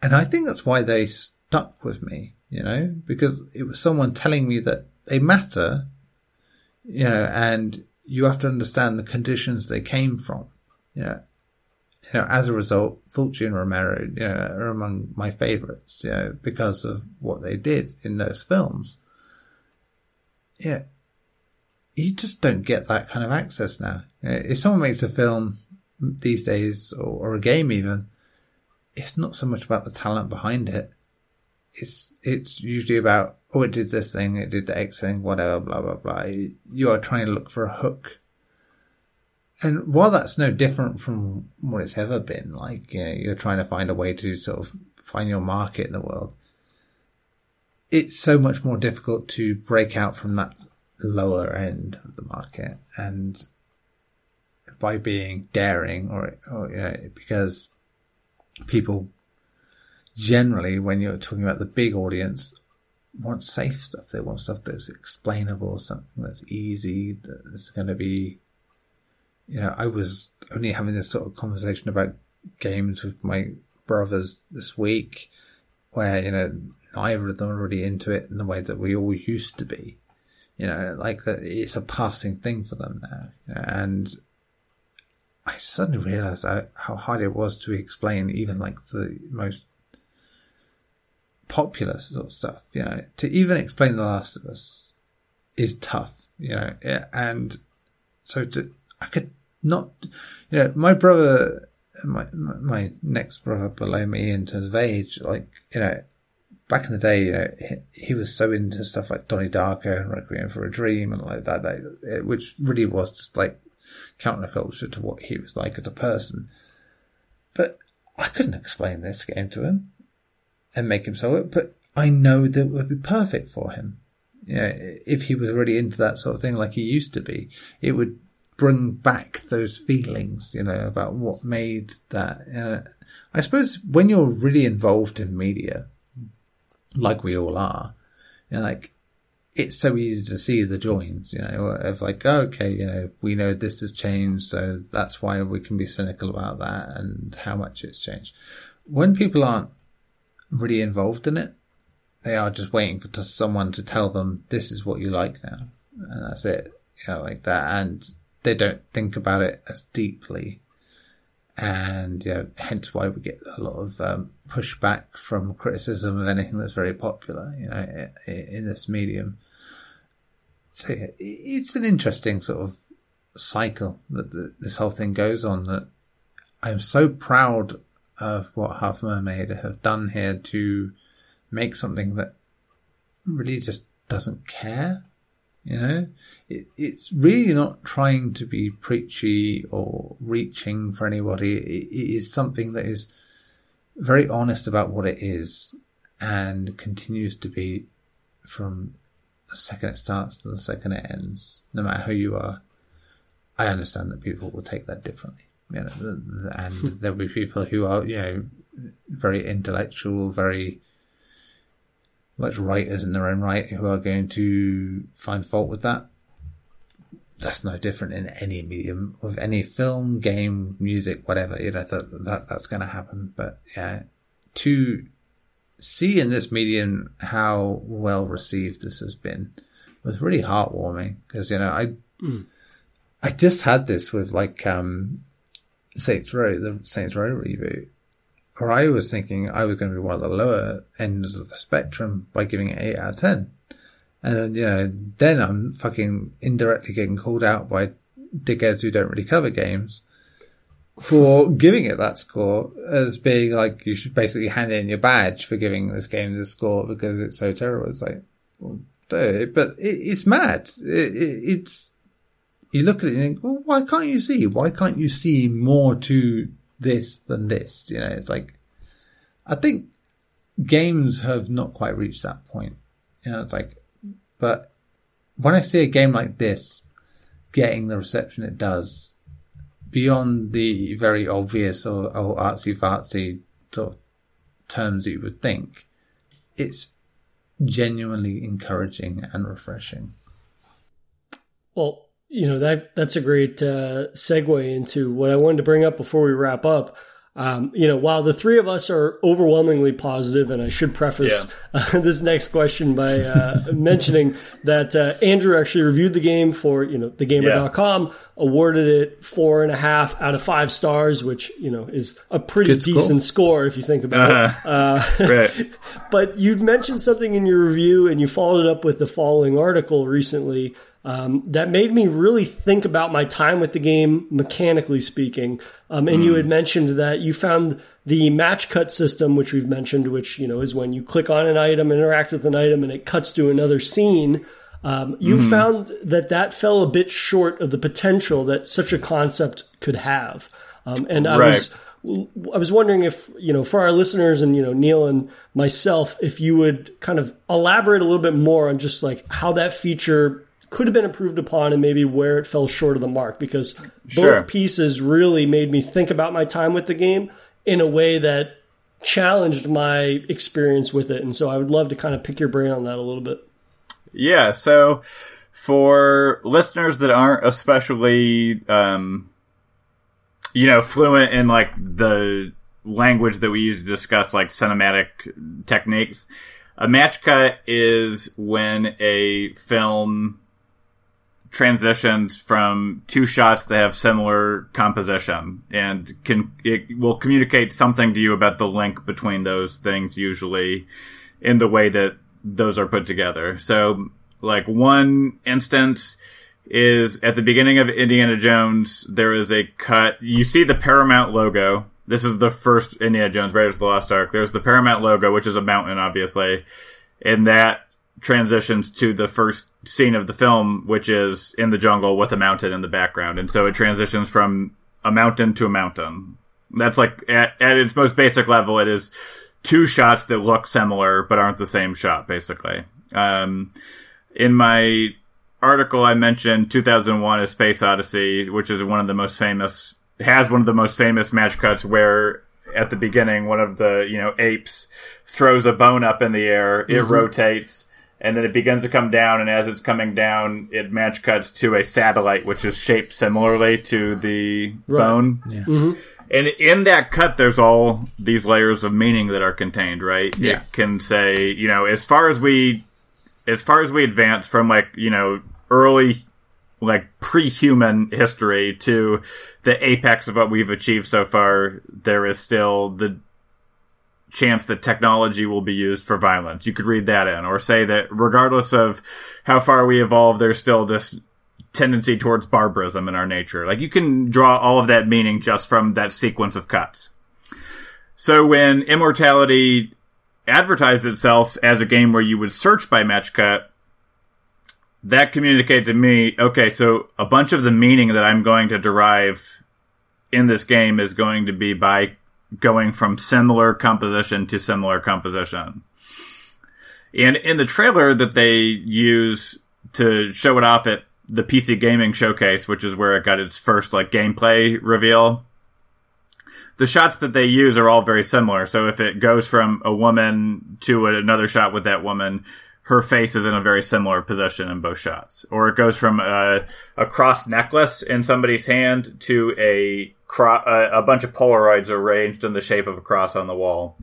And I think that's why they stuck with me, you know, because it was someone telling me that they matter, you know, and you have to understand the conditions they came from, you know. You know, as a result, Fulci and Romero, you know, are among my favorites, you know, because of what they did in those films. Yeah, you just don't get that kind of access now. Uh, if someone makes a film these days, or, or a game even, it's not so much about the talent behind it it's it's usually about oh it did this thing, it did the X thing, whatever, blah blah blah. You are trying to look for a hook. And while that's no different from what it's ever been, like you know, you're trying to find a way to sort of find your market in the world, it's so much more difficult to break out from that lower end of the market. And by being daring or, or because people generally, when you're talking about the big audience, want safe stuff. They want stuff that's explainable, something that's easy, that's going to be, you know, I was only having this sort of conversation about games with my brothers this week where, you know, neither of them are really into it in the way that we all used to be. You know, like that it's a passing thing for them now. And I suddenly realized how, how hard it was to explain even like the most popular sort of stuff. You know, to even explain The Last of Us is tough. You know, and so to I could not. You know, my brother, my my next brother below me in terms of age, like you know, back in the day, you know, he, he, was so into stuff like Donnie Darko and Requiem for a Dream and like that, that which really was just like counterculture to what he was like as a person. But I couldn't explain this game to him and make him sell it, but I know that it would be perfect for him. You know, if he was really into that sort of thing like he used to be, it would bring back those feelings, you know, about what made that. Uh, I suppose when you're really involved in media, like we all are, you know, like it's so easy to see the joins, you know, of like, oh, okay, you know, we know this has changed, so that's why we can be cynical about that and how much it's changed. When people aren't really involved in it. They are just waiting for someone to tell them this is what you like now, and that's it. You know, like that, and they don't think about it as deeply. and you know, hence why we get a lot of um, pushback from criticism of anything that's very popular, you know, in this medium. So it's an interesting sort of cycle that this whole thing goes on. That I'm so proud of what Half Mermaid have done here to make something that really just doesn't care. You know, it, it's really not trying to be preachy or reaching for anybody. It, it is something that is very honest about what it is and continues to be from the second it starts to the second it ends, no matter who you are. I understand that people will take that differently. You know, and hmm. there'll be people who are, you know, very intellectual, very much writers in their own right who are going to find fault with that. That's no different in any medium of any film, game, music, whatever. You know that, that that's going to happen. But yeah, to see in this medium how well received this has been was really heartwarming because you know I mm. I just had this with like um Saints Row the Saints Row reboot or I was thinking I was going to be one of the lower ends of the spectrum by giving it 8 out of 10. And, you know, then I'm fucking indirectly getting called out by dickheads who don't really cover games for giving it that score as being like, you should basically hand in your badge for giving this game this score because it's so terrible. It's like, well, dude, but it, it's mad. It, it, it's, you look at it and think, well, why can't you see? Why can't you see more to this than this. You know, it's like, I think games have not quite reached that point. You know, it's like, but when I see a game like this getting the reception it does, beyond the very obvious or, or artsy fartsy sort of terms you would think, it's genuinely encouraging and refreshing. Well, you know that that's a great uh, segue into what I wanted to bring up before we wrap up. Um, you know, while the three of us are overwhelmingly positive, and I should preface yeah. uh, this next question by uh, mentioning that uh, Andrew actually reviewed the game for, you know, thegamer.com, yeah. awarded it four and a half out of five stars, which, you know, is a pretty Good decent score. score if you think about uh-huh. it. Uh, right. but you mentioned something in your review and you followed it up with the following article recently um, that made me really think about my time with the game, mechanically speaking. Um, and mm. you had hmm. mentioned that you found the match cut system, which we've mentioned, which you know is when you click on an item, interact with an item, and it cuts to another scene. Um, you mm. found that that fell a bit short of the potential that such a concept could have. Um, and I right. was I was wondering if, you know, for our listeners and, you know, Neil and myself, if you would kind of elaborate a little bit more on just like how that feature could have been improved upon and maybe where it fell short of the mark because both sure. pieces really made me think about my time with the game in a way that challenged my experience with it. And so I would love to kind of pick your brain on that a little bit. Yeah. So for listeners that aren't especially, um, you know, fluent in like the language that we use to discuss like cinematic techniques, a match cut is when a film transitions from two shots that have similar composition and can it will communicate something to you about the link between those things usually in the way that those are put together. So like one instance is at the beginning of Indiana Jones there is a cut you see the Paramount logo. This is the first Indiana Jones Raiders of the Lost Ark. There's the Paramount logo which is a mountain obviously. And that transitions to the first scene of the film, which is in the jungle with a mountain in the background. And so it transitions from a mountain to a mountain. That's like at, at its most basic level, it is two shots that look similar but aren't the same shot, basically. Um, in my article, I mentioned 2001: A Space Odyssey, which is one of the most famous, has one of the most famous match cuts where at the beginning, one of the you know apes throws a bone up in the air, it mm-hmm. rotates, and then it begins to come down, and as it's coming down, it match cuts to a satellite, which is shaped similarly to the right. bone. Yeah. Mm-hmm. And in that cut, there's all these layers of meaning that are contained, right? Yeah. It can say, you know, as far as we, as far as we advance from like, you know, early like pre-human history to the apex of what we've achieved so far, there is still the chance that technology will be used for violence. You could read that in, or say that regardless of how far we evolve, there's still this tendency towards barbarism in our nature. Like you can draw all of that meaning just from that sequence of cuts. So when Immortality advertised itself as a game where you would search by match cut, that communicated to me, okay, so a bunch of the meaning that I'm going to derive in this game is going to be by going from similar composition to similar composition. And in the trailer that they use to show it off at the PC gaming showcase, which is where it got its first like gameplay reveal, the shots that they use are all very similar. So if it goes from a woman to another shot with that woman, her face is in a very similar position in both shots. Or it goes from a, a cross necklace in somebody's hand to a, cro- a, a bunch of Polaroids arranged in the shape of a cross on the wall.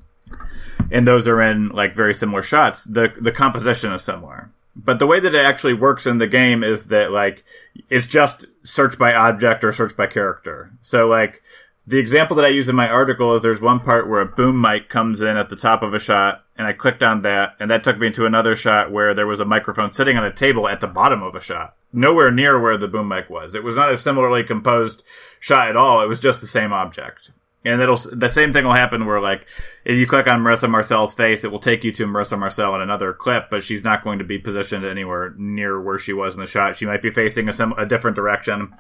And those are in like very similar shots. The the composition is similar. But the way that it actually works in the game is that like it's just search by object or search by character. So like the example that I use in my article is there's one part where a boom mic comes in at the top of a shot, and I clicked on that, and that took me to another shot where there was a microphone sitting on a table at the bottom of a shot, nowhere near where the boom mic was. It was not a similarly composed shot at all. It was just the same object. And it'll the same thing will happen where like if you click on Marissa Marcel's face, it will take you to Marissa Marcel in another clip, but she's not going to be positioned anywhere near where she was in the shot. She might be facing a, a different direction.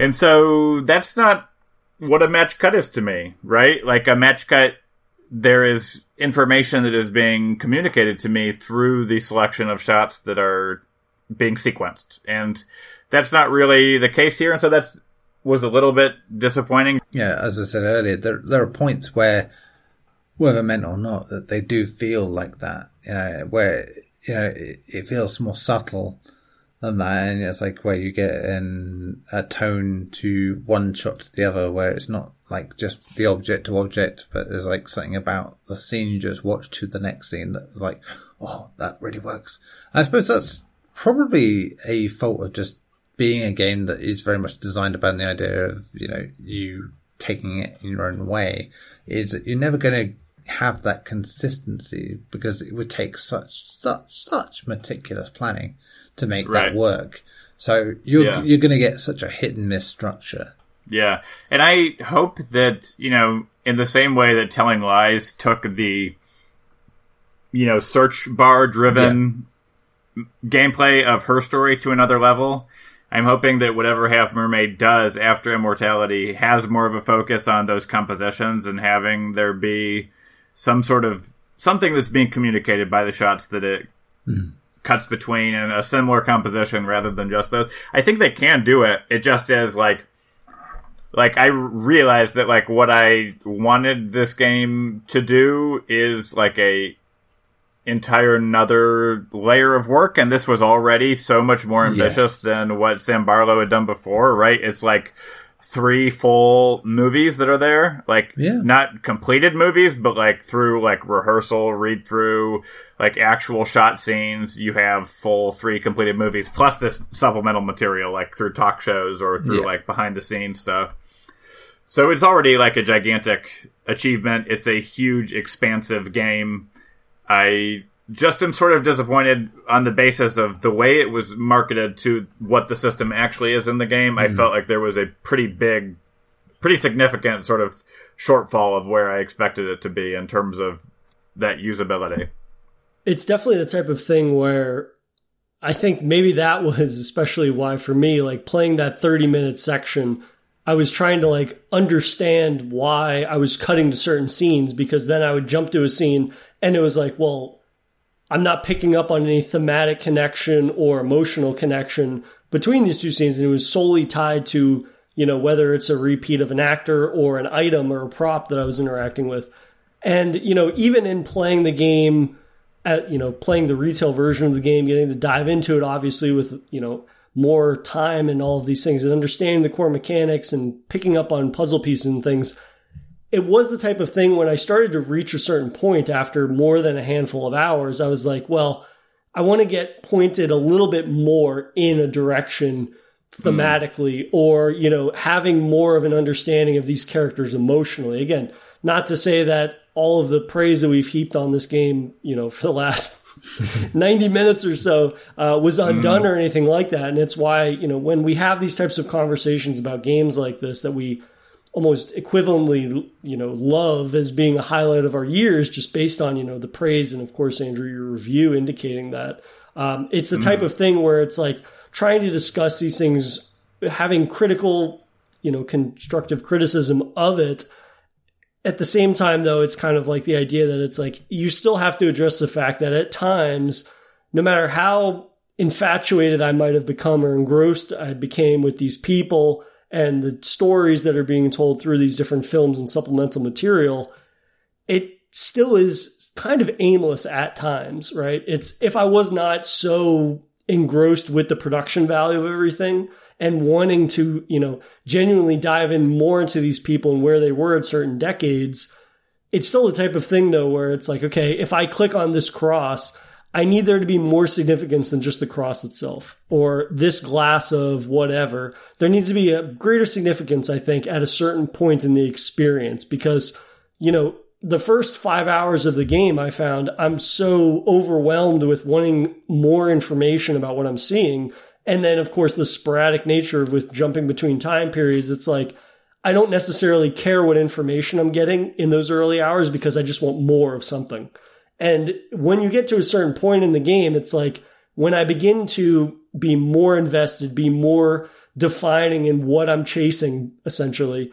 And so that's not what a match cut is to me, right? Like a match cut, there is information that is being communicated to me through the selection of shots that are being sequenced. And that's not really the case here. And so that's was a little bit disappointing. Yeah, as I said earlier, there there are points where, whether meant or not, that they do feel like that. You know, where you know it, it feels more subtle than that, and it's like where you get in a tone to one shot to the other, where it's not like just the object to object, but there's like something about the scene you just watch to the next scene that like, oh, that really works. I suppose that's probably a fault of just being a game that is very much designed about the idea of you know you taking it in your own way. Is that you're never going to have that consistency because it would take such such such meticulous planning to make right. that work. So you're yeah. you're going to get such a hit and miss structure. Yeah, and I hope that you know, in the same way that Telling Lies took the you know search bar driven yeah. gameplay of Her Story to another level. I'm hoping that whatever Half Mermaid does after Immortality has more of a focus on those compositions and having there be some sort of something that's being communicated by the shots that it mm cuts between and a similar composition rather than just those. I think they can do it. It just is like like I realized that like what I wanted this game to do is like a entire another layer of work and this was already so much more ambitious yes. than what Sam Barlow had done before, right? It's like three full movies that are there. Like yeah. not completed movies, but like through like rehearsal, read through, like actual shot scenes, you have full three completed movies plus this supplemental material like through talk shows or through yeah. like behind the scenes stuff. So it's already like a gigantic achievement. It's a huge expansive game. I just am sort of disappointed on the basis of the way it was marketed to what the system actually is in the game. Mm. I hmm. felt like there was a pretty big, pretty significant sort of shortfall of where I expected it to be in terms of that usability. It's definitely the type of thing where I think maybe that was especially why for me, like playing that 30 minute section, I was trying to like understand why I was cutting to certain scenes because then I would jump to a scene and it was like, well, I'm not picking up on any thematic connection or emotional connection between these two scenes. And it was solely tied to, you know, whether it's a repeat of an actor or an item or a prop that I was interacting with. And, you know, even in playing the game, at, you know, playing the retail version of the game, getting to dive into it, obviously, with, you know, more time and all of these things and understanding the core mechanics and picking up on puzzle pieces and things it was the type of thing when I started to reach a certain point after more than a handful of hours, I was like, well, I want to get pointed a little bit more in a direction thematically mm. or, you know, having more of an understanding of these characters emotionally. Again, not to say that all of the praise that we've heaped on this game, you know, for the last 90 minutes or so uh, was undone mm. or anything like that. And it's why, you know, when we have these types of conversations about games like this that we almost equivalently, you know, love as being a highlight of our years just based on, you know, the praise and of course, Andrew, your review indicating that. Um, it's the type mm. of thing where it's like trying to discuss these things, having critical, you know, constructive criticism of it at the same time, though, it's kind of like the idea that it's like you still have to address the fact that at times, no matter how infatuated I might have become or engrossed I became with these people and the stories that are being told through these different films and supplemental material, it still is kind of aimless at times, right? It's if I was not so engrossed with the production value of everything, and wanting to, you know, genuinely dive in more into these people and where they were at certain decades. It's still the type of thing though where it's like, okay, if I click on this cross, I need there to be more significance than just the cross itself or this glass of whatever. There needs to be a greater significance, I think, at a certain point in the experience because, you know, the first five hours of the game, I found I'm so overwhelmed with wanting more information about what I'm seeing and then, of course, the sporadic nature with jumping between time periods. It's like, I don't necessarily care what information I'm getting in those early hours because I just want more of something. And when you get to a certain point in the game, it's like when I begin to be more invested, be more defining in what I'm chasing, essentially,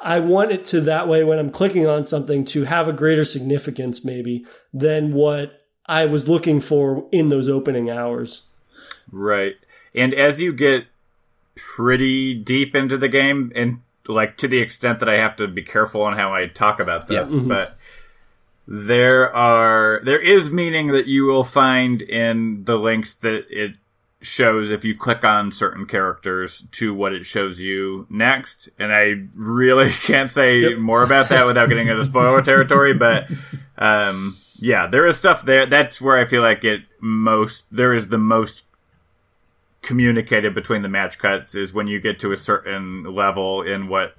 I want it to that way when I'm clicking on something to have a greater significance, maybe, than what I was looking for in those opening hours. Right. And as you get pretty deep into the game, and like to the extent that I have to be careful on how I talk about this, yes. mm-hmm. but there are there is meaning that you will find in the links that it shows if you click on certain characters to what it shows you next. And I really can't say yep. more about that without getting into spoiler territory, but um, yeah, there is stuff there. That's where I feel like it most there is the most communicated between the match cuts is when you get to a certain level in what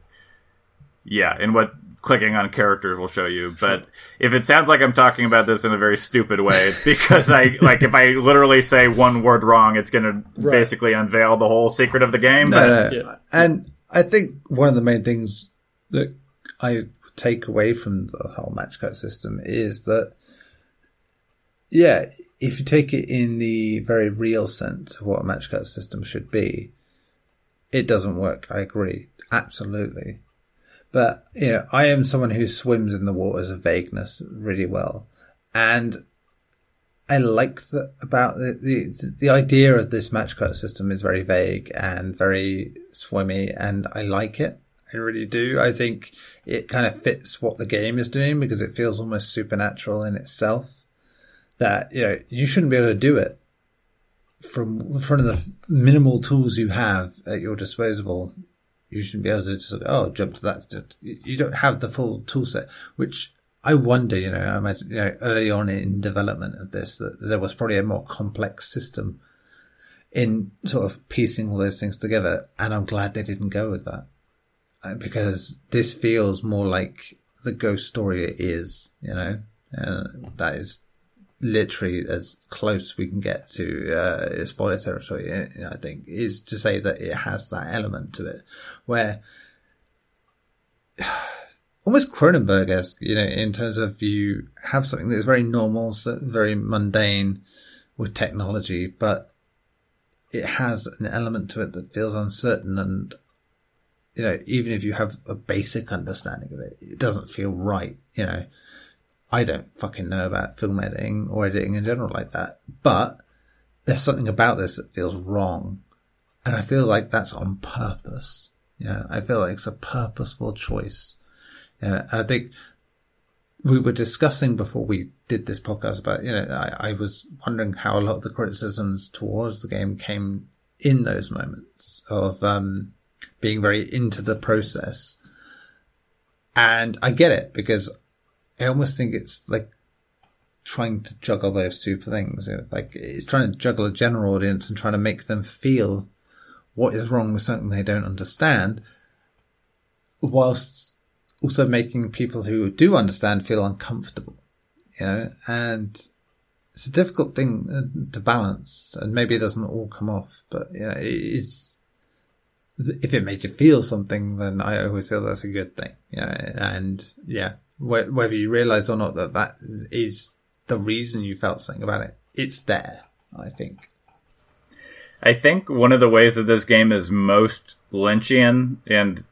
yeah in what clicking on characters will show you but sure. if it sounds like i'm talking about this in a very stupid way it's because i like if i literally say one word wrong it's going to right. basically unveil the whole secret of the game no, but, no. Yeah. and i think one of the main things that i take away from the whole match cut system is that yeah if you take it in the very real sense of what a match cut system should be, it doesn't work. I agree. Absolutely. But, you know, I am someone who swims in the waters of vagueness really well. And I like that about the, the, the idea of this match cut system is very vague and very swimmy and I like it. I really do. I think it kind of fits what the game is doing because it feels almost supernatural in itself that you know you shouldn't be able to do it from of the minimal tools you have at your disposal. You shouldn't be able to just oh jump to that. You don't have the full tool set, which I wonder. You know, I imagine you know early on in development of this that there was probably a more complex system in sort of piecing all those things together, and I'm glad they didn't go with that uh, because this feels more like the ghost story it is. You know, uh, that is literally as close we can get to uh, spoiler territory. I think is to say that it has that element to it where almost Cronenberg-esque, you know, in terms of you have something that's very normal, very mundane with technology, but it has an element to it that feels uncertain and you know, even if you have a basic understanding of it, it doesn't feel right, you know. I don't fucking know about film editing or editing in general like that. But there's something about this that feels wrong. And I feel like that's on purpose. You know, I feel like it's a purposeful choice. Yeah, and I think we were discussing before we did this podcast about, you know, I, I was wondering how a lot of the criticisms towards the game came in those moments of, um, being very into the process. And I get it because I almost think it's like trying to juggle those two things. Like it's trying to juggle a general audience and trying to make them feel what is wrong with something they don't understand, whilst also making people who do understand feel uncomfortable. You know, and it's a difficult thing uh, to balance, and maybe it doesn't all come off, but yeah, it is. If it made you feel something, then I always feel that's a good thing. Yeah, and yeah, whether you realize or not that that is the reason you felt something about it, it's there. I think. I think one of the ways that this game is most Lynchian, and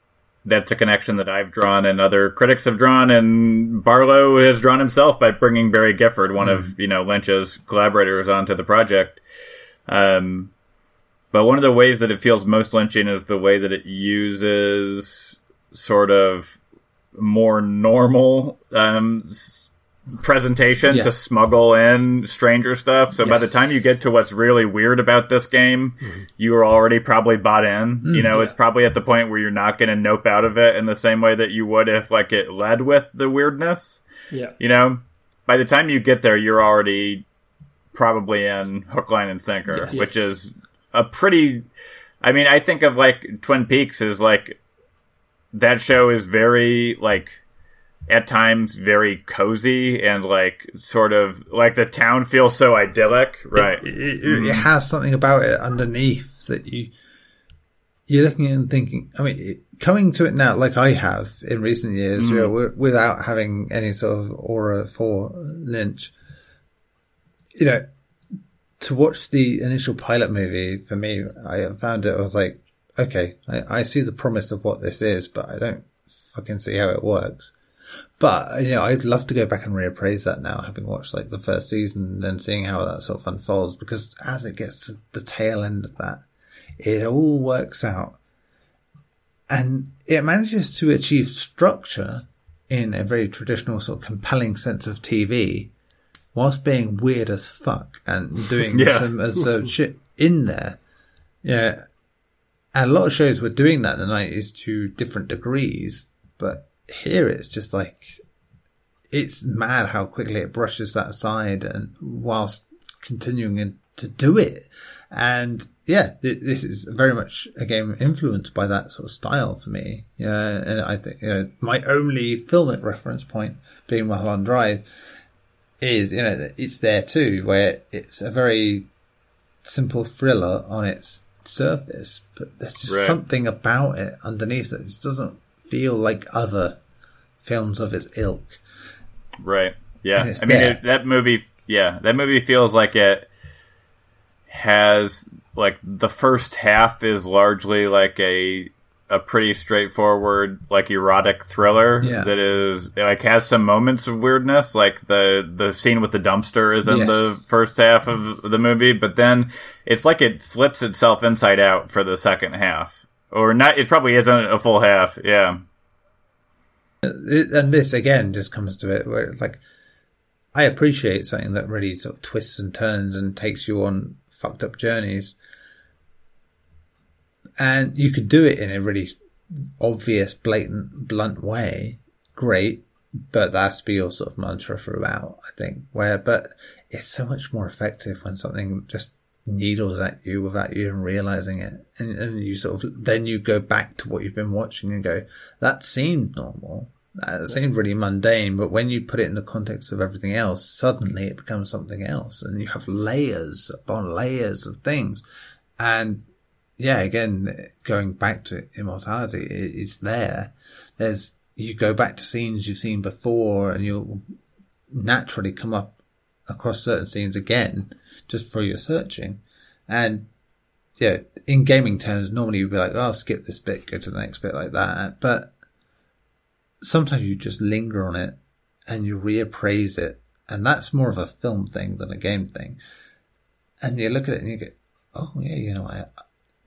that's a connection that I've drawn and other critics have drawn, and Barlow has drawn himself by bringing Barry Gifford, one mm. of you know Lynch's collaborators, onto the project. Um, but one of the ways that it feels most Lynchian is the way that it uses sort of more normal um, presentation yeah. to smuggle in stranger stuff. So yes. by the time you get to what's really weird about this game, mm-hmm. you are already probably bought in. Mm, you know, yeah. it's probably at the point where you're not going to nope out of it in the same way that you would if like it led with the weirdness. Yeah. You know, by the time you get there, you're already probably in hook, line, and sinker, yes. which is a pretty. I mean, I think of like Twin Peaks as like that show is very like at times very cozy and like sort of like the town feels so idyllic, right? It, it, mm. it has something about it underneath that you you're looking and thinking. I mean, it, coming to it now, like I have in recent years, mm. you know, without having any sort of aura for Lynch, you know, to watch the initial pilot movie for me, I found it. I was like, okay, I, I see the promise of what this is, but I don't fucking see how it works. But you know, I'd love to go back and reappraise that now, having watched like the first season and then seeing how that sort of unfolds. Because as it gets to the tail end of that, it all works out, and it manages to achieve structure in a very traditional sort of compelling sense of TV, whilst being weird as fuck and doing yeah. some uh, shit in there. Yeah, and a lot of shows were doing that in the nineties to different degrees, but here it's just like it's mad how quickly it brushes that aside and whilst continuing to do it. And yeah, this is very much a game influenced by that sort of style for me. Yeah, and I think you know my only filmic reference point being Mulholland Drive is you know it's there too, where it's a very simple thriller on its surface, but there's just right. something about it underneath that just doesn't feel like other films of its ilk. Right. Yeah. I mean, it, that movie. Yeah, that movie feels like it has like the first half is largely like a a pretty straightforward like erotic thriller yeah. that is like has some moments of weirdness like the the scene with the dumpster is in yes. the first half of the movie but then it's like it flips itself inside out for the second half or not it probably isn't a full half yeah and this again just comes to it where like I appreciate something that really sort of twists and turns and takes you on fucked up journeys and you could do it in a really obvious, blatant, blunt way, great. But that has to be your sort of mantra throughout, I think. Where, but it's so much more effective when something just needles at you without you even realizing it. And, and you sort of, then you go back to what you've been watching and go, that seemed normal. That seemed really mundane, but when you put it in the context of everything else, suddenly it becomes something else and you have layers upon layers of things. And yeah, again, going back to immortality, it's there. There's, you go back to scenes you've seen before and you'll naturally come up across certain scenes again just for your searching. And yeah, in gaming terms, normally you'd be like, oh, skip this bit, go to the next bit like that. But sometimes you just linger on it and you reappraise it. And that's more of a film thing than a game thing. And you look at it and you go, oh yeah, you know, I,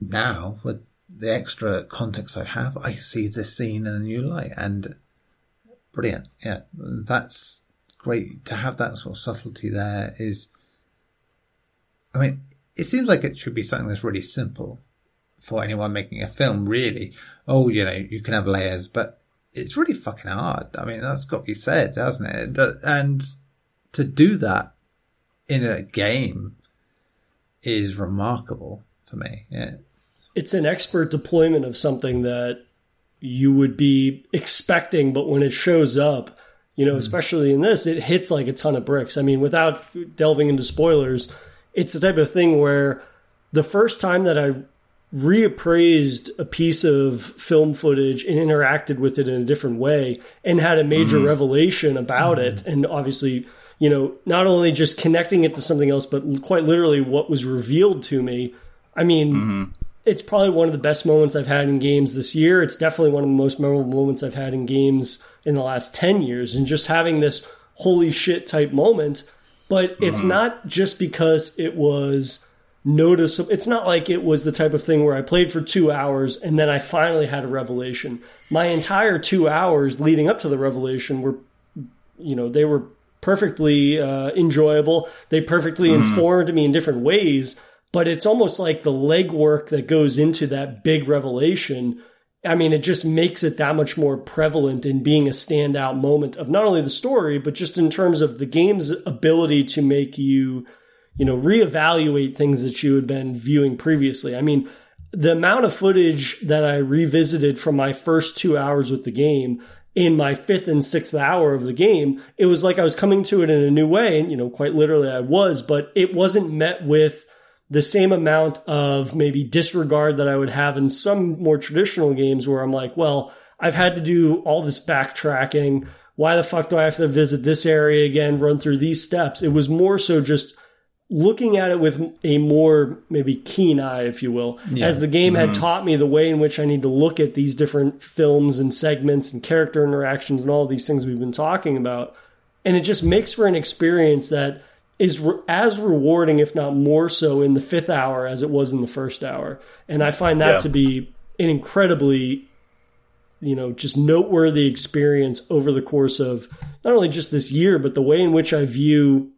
now with the extra context I have, I see this scene in a new light and brilliant. Yeah, that's great to have that sort of subtlety there is, I mean, it seems like it should be something that's really simple for anyone making a film, really. Oh, you know, you can have layers, but it's really fucking hard. I mean, that's got to be said, hasn't it? And to do that in a game is remarkable for me. Yeah. It's an expert deployment of something that you would be expecting, but when it shows up, you know, mm. especially in this, it hits like a ton of bricks. I mean, without delving into spoilers, it's the type of thing where the first time that I reappraised a piece of film footage and interacted with it in a different way and had a major mm-hmm. revelation about mm-hmm. it and obviously you know not only just connecting it to something else but quite literally what was revealed to me i mean mm-hmm. It's probably one of the best moments i've had in games this year it's definitely one of the most memorable moments i've had in games in the last 10 years and just having this holy shit type moment but it's mm-hmm. not just because it was noticeable. It's not like it was the type of thing where I played for two hours and then I finally had a revelation. My entire two hours leading up to the revelation were, you know, they were perfectly uh, enjoyable. They perfectly mm. informed me in different ways. But it's almost like the legwork that goes into that big revelation. I mean, it just makes it that much more prevalent in being a standout moment of not only the story, but just in terms of the game's ability to make you you know, reevaluate things that you had been viewing previously. I mean, the amount of footage that I revisited from my first two hours with the game in my fifth and sixth hour of the game, it was like I was coming to it in a new way. And, you know, quite literally I was, but it wasn't met with the same amount of maybe disregard that I would have in some more traditional games where I'm like, well, I've had to do all this backtracking. Why the fuck do I have to visit this area again, run through these steps? It was more so just looking at it with a more maybe keen eye, if you will, yeah. as the game mm-hmm. had taught me the way in which I need to look at these different films and segments and character interactions and all these things we've been talking about. And it just makes for an experience that is re- as rewarding, if not more so, in the fifth hour as it was in the first hour. And I find that yeah. to be an incredibly, you know, just noteworthy experience over the course of not only just this year, but the way in which I view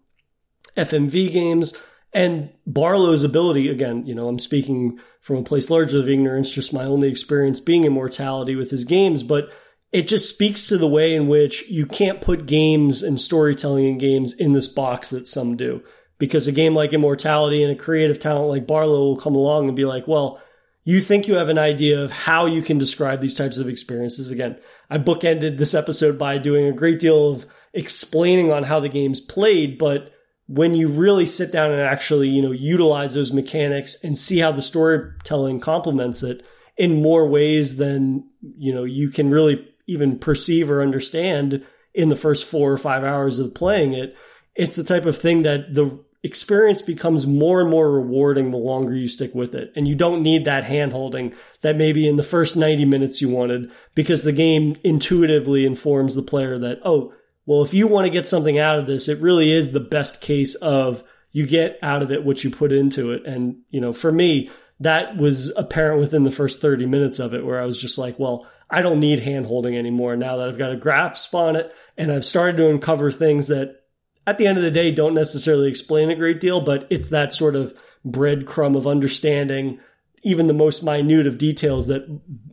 FMV games, and Barlow's ability, again, you know, I'm speaking from a place largely of ignorance, just my only experience being immortality with his games, but it just speaks to the way in which you can't put games and storytelling in games in this box that some do. Because a game like Immortality and a creative talent like Barlow will come along and be like, well, you think you have an idea of how you can describe these types of experiences. Again, I bookended this episode by doing a great deal of explaining on how the game's played, but when you really sit down and actually, you know, utilize those mechanics and see how the storytelling complements it in more ways than, you know, you can really even perceive or understand in the first four or five hours of playing it, it's the type of thing that the experience becomes more and more rewarding the longer you stick with it. And you don't need that hand holding that maybe in the first 90 minutes you wanted because the game intuitively informs the player that, oh, well, if you want to get something out of this, it really is the best case of you get out of it what you put into it. And, you know, for me, that was apparent within the first 30 minutes of it where I was just like, well, I don't need hand holding anymore now that I've got a grasp on it and I've started to uncover things that at the end of the day don't necessarily explain a great deal, but it's that sort of breadcrumb of understanding even the most minute of details that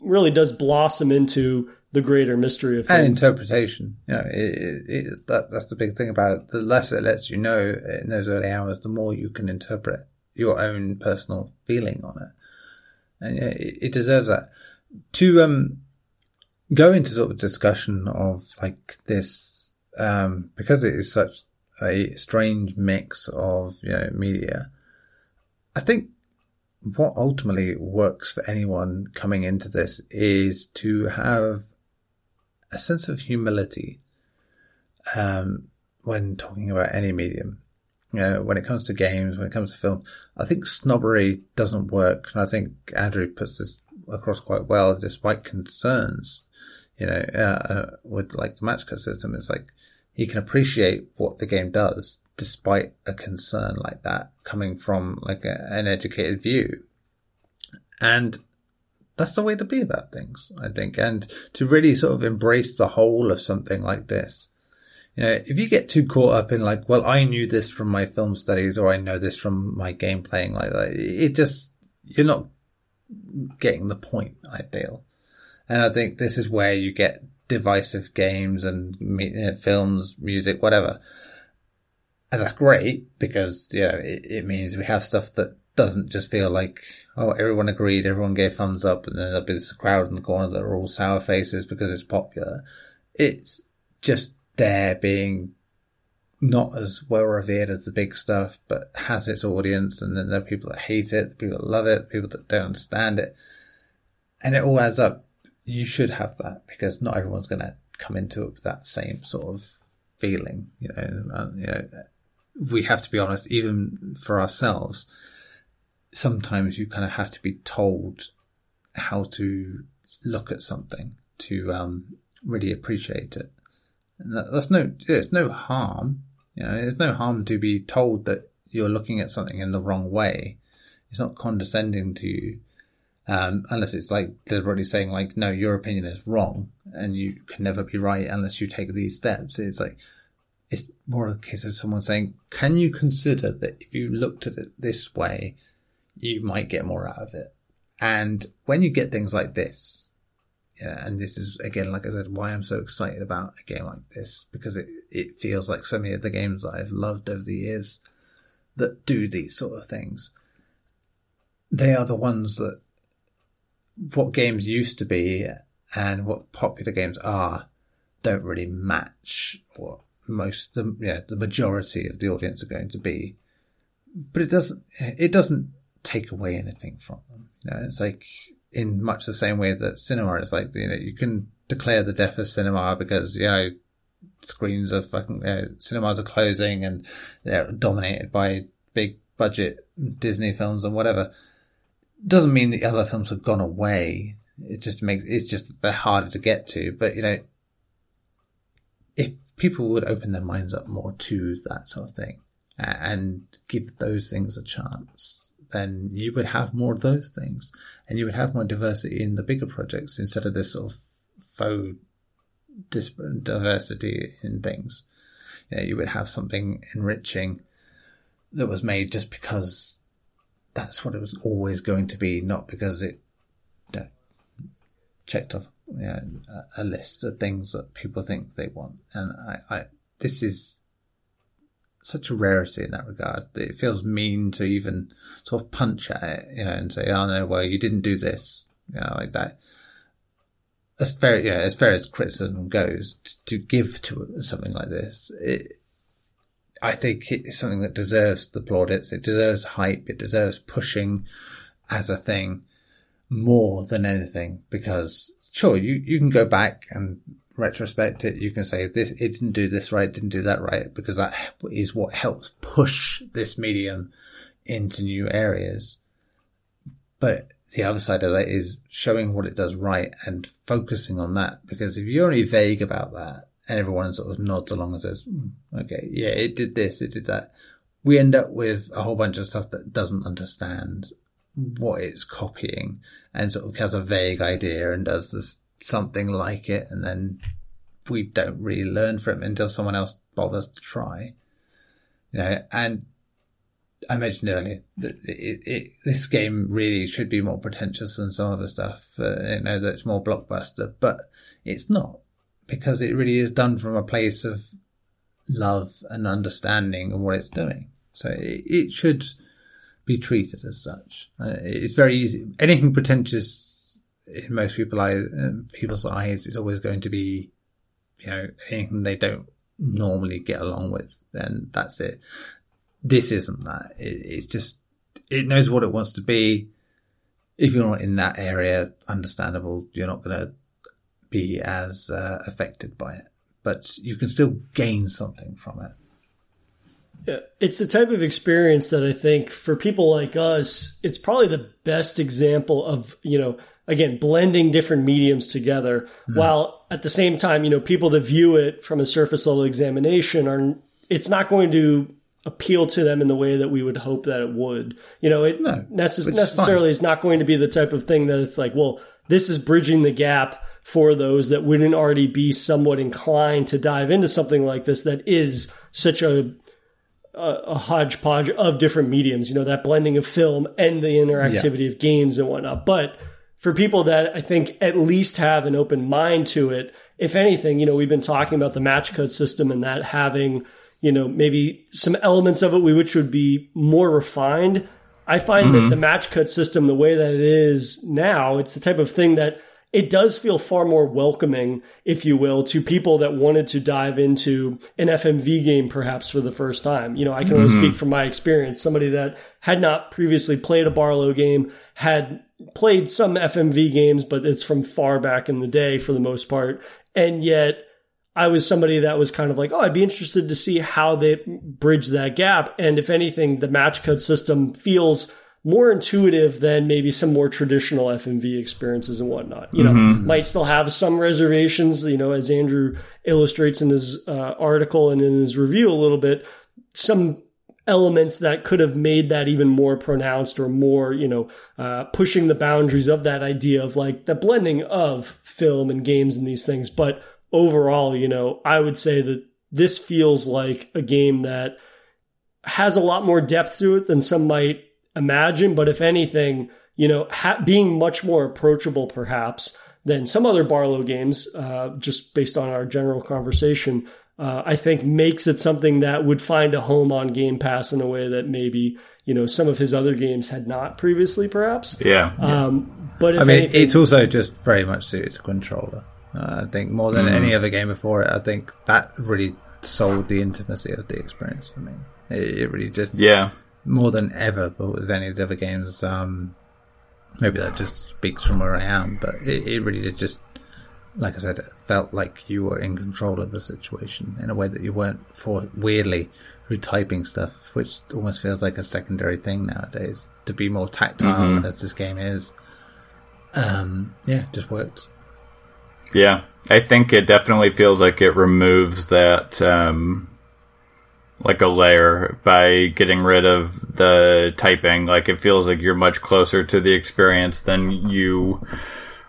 really does blossom into the greater mystery of and interpretation. You know, it, it, it, that, that's the big thing about it. The less it lets you know in those early hours, the more you can interpret your own personal feeling on it, and yeah, it, deserves that. To um, go into sort of discussion of like this, um, because it is such a strange mix of you know media. I think what ultimately works for anyone coming into this is to have a sense of humility um, when talking about any medium. You know, when it comes to games, when it comes to film, I think snobbery doesn't work. And I think Andrew puts this across quite well, despite concerns, you know, uh, uh, with like the match cut system. It's like he can appreciate what the game does despite a concern like that coming from like a, an educated view. And that's the way to be about things, I think, and to really sort of embrace the whole of something like this. You know, if you get too caught up in like, well, I knew this from my film studies or I know this from my game playing like that, it just, you're not getting the point, I feel. And I think this is where you get divisive games and uh, films, music, whatever. And that's great because, you know, it, it means we have stuff that doesn't just feel like oh everyone agreed, everyone gave thumbs up, and then there'll be this crowd in the corner that are all sour faces because it's popular. It's just there being not as well revered as the big stuff, but has its audience, and then there are people that hate it, people that love it, people that don't understand it, and it all adds up. You should have that because not everyone's going to come into it with that same sort of feeling. You know, and, you know, we have to be honest, even for ourselves. Sometimes you kind of have to be told how to look at something to um, really appreciate it. And that, that's no, it's no harm. You know, there's no harm to be told that you're looking at something in the wrong way. It's not condescending to you. Um, unless it's like deliberately saying like, no, your opinion is wrong and you can never be right unless you take these steps. It's like, it's more of a case of someone saying, can you consider that if you looked at it this way, you might get more out of it? And when you get things like this, yeah, and this is again, like I said, why I'm so excited about a game like this because it it feels like so many of the games that I've loved over the years that do these sort of things. They are the ones that what games used to be and what popular games are don't really match what most the yeah the majority of the audience are going to be. But it doesn't it doesn't take away anything from them. You know, it's like in much the same way that cinema is like you know you can declare the death of cinema because you know screens are fucking you know, cinemas are closing and they're dominated by big budget Disney films and whatever. Doesn't mean the other films have gone away. It just makes it's just they're harder to get to. But you know, if people would open their minds up more to that sort of thing and give those things a chance, then you would have more of those things and you would have more diversity in the bigger projects instead of this sort of faux diversity in things. You, know, you would have something enriching that was made just because that's what it was always going to be, not because it you know, checked off you know, a, list of things that people think they want. And I, I, this is such a rarity in that regard. It feels mean to even sort of punch at it, you know, and say, "Oh no, well, you didn't do this," you know, like that. As fair, you know, as fair as criticism goes, to give to something like this, it, I think it's something that deserves the plaudits. It deserves hype. It deserves pushing as a thing more than anything because sure, you, you can go back and retrospect it. You can say this, it didn't do this right, didn't do that right, because that is what helps push this medium into new areas. But the other side of that is showing what it does right and focusing on that. Because if you're only vague about that and everyone sort of nods along and says, mm, okay, yeah, it did this, it did that, we end up with a whole bunch of stuff that doesn't understand what it's copying and sort of has a vague idea and does this something like it and then we don't really learn from it until someone else bothers to try. You know, and I mentioned earlier that it, it, this game really should be more pretentious than some other stuff. Uh, you know, that's more blockbuster, but it's not because it really is done from a place of love and understanding of what it's doing. So it, it should be treated as such. Uh, it's very easy. Anything pretentious in most people eye, uh, people's eyes is always going to be, you know, anything they don't normally get along with. and that's it. This isn't that. It, it's just it knows what it wants to be. If you're not in that area, understandable. You're not going to be as uh, affected by it, but you can still gain something from it. Yeah, it's the type of experience that I think for people like us, it's probably the best example of, you know, again, blending different mediums together mm. while at the same time, you know, people that view it from a surface level examination are, it's not going to appeal to them in the way that we would hope that it would. You know, it no, necess- necessarily is not going to be the type of thing that it's like, well, this is bridging the gap for those that wouldn't already be somewhat inclined to dive into something like this that is such a a, hodgepodge of different mediums, you know, that blending of film and the interactivity yeah. of games and whatnot. But for people that I think at least have an open mind to it, if anything, you know, we've been talking about the match cut system and that having, you know, maybe some elements of it which would be more refined. I find mm-hmm. that the match cut system, the way that it is now, it's the type of thing that it does feel far more welcoming, if you will, to people that wanted to dive into an FMV game perhaps for the first time. You know, I can only mm-hmm. speak from my experience. Somebody that had not previously played a Barlow game, had played some FMV games, but it's from far back in the day for the most part. And yet I was somebody that was kind of like, oh, I'd be interested to see how they bridge that gap. And if anything, the match cut system feels more intuitive than maybe some more traditional FMV experiences and whatnot. You know, mm-hmm. might still have some reservations, you know, as Andrew illustrates in his uh, article and in his review a little bit, some elements that could have made that even more pronounced or more, you know, uh, pushing the boundaries of that idea of like the blending of film and games and these things. But overall, you know, I would say that this feels like a game that has a lot more depth to it than some might imagine. But if anything, you know, ha- being much more approachable perhaps than some other Barlow games, uh, just based on our general conversation, uh, I think makes it something that would find a home on Game Pass in a way that maybe you know some of his other games had not previously, perhaps. Yeah. Um, but I mean, anything, it's also just very much suited to controller. Uh, I think more than mm. any other game before it, I think that really sold the intimacy of the experience for me. It, it really just yeah more than ever, but with any of the other games, um, maybe that just speaks from where I am, but it, it really did just, like I said, it felt like you were in control of the situation in a way that you weren't for weirdly through typing stuff, which almost feels like a secondary thing nowadays. To be more tactile mm-hmm. as this game is, um, yeah, just worked. Yeah, I think it definitely feels like it removes that um, like a layer by getting rid of the typing. Like it feels like you're much closer to the experience than you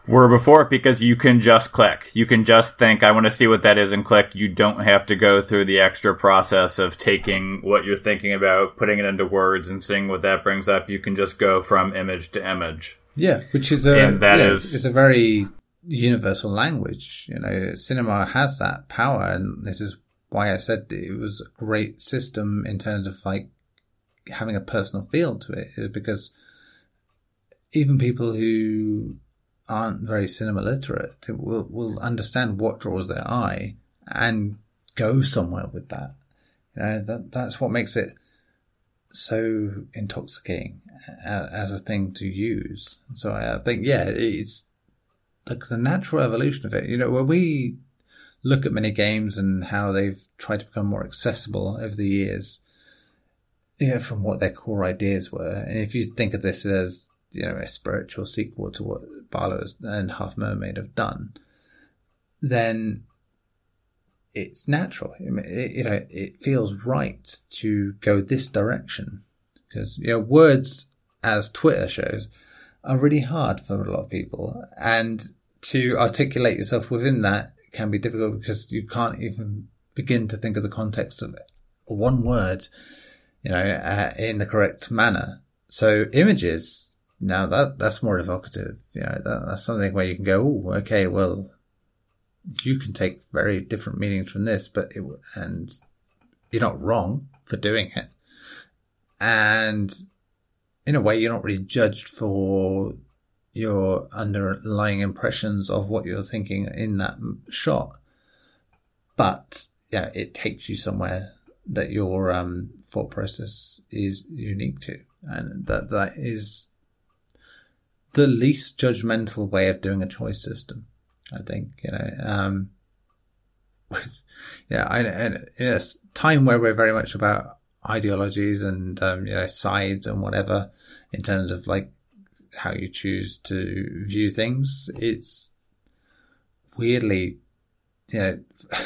were before because you can just click. You can just think, I want to see what that is and click. You don't have to go through the extra process of taking what you're thinking about, putting it into words and seeing what that brings up. You can just go from image to image. Yeah, which is a, and that yeah, is, it's a very universal language. You know, cinema has that power and this is why I said it was a great system in terms of like having a personal feel to it is because even people who aren't very cinema literate will will understand what draws their eye and go somewhere with that. You know that that's what makes it so intoxicating as a thing to use. So I think yeah, it's like the natural evolution of it. You know, when we look at many games and how they've tried to become more accessible over the years, you know, from what their core ideas were. And if you think of this as, you know, a spiritual sequel to what Barlow and Half Mermaid have done, then it's natural. It, you know, it feels right to go this direction because, you know, words, as Twitter shows, are really hard for a lot of people. And to articulate yourself within that can be difficult because you can't even begin to think of the context of it. One word, you know, uh, in the correct manner. So images, now that, that's more evocative. You know, that, that's something where you can go, oh, okay, well, you can take very different meanings from this, but it, and you're not wrong for doing it. And in a way, you're not really judged for your underlying impressions of what you're thinking in that shot. But yeah, it takes you somewhere that your um, thought process is unique to, and that that is the least judgmental way of doing a choice system. I think you know. Um, yeah, I, in a time where we're very much about ideologies and um, you know sides and whatever in terms of like how you choose to view things. It's weirdly, you know,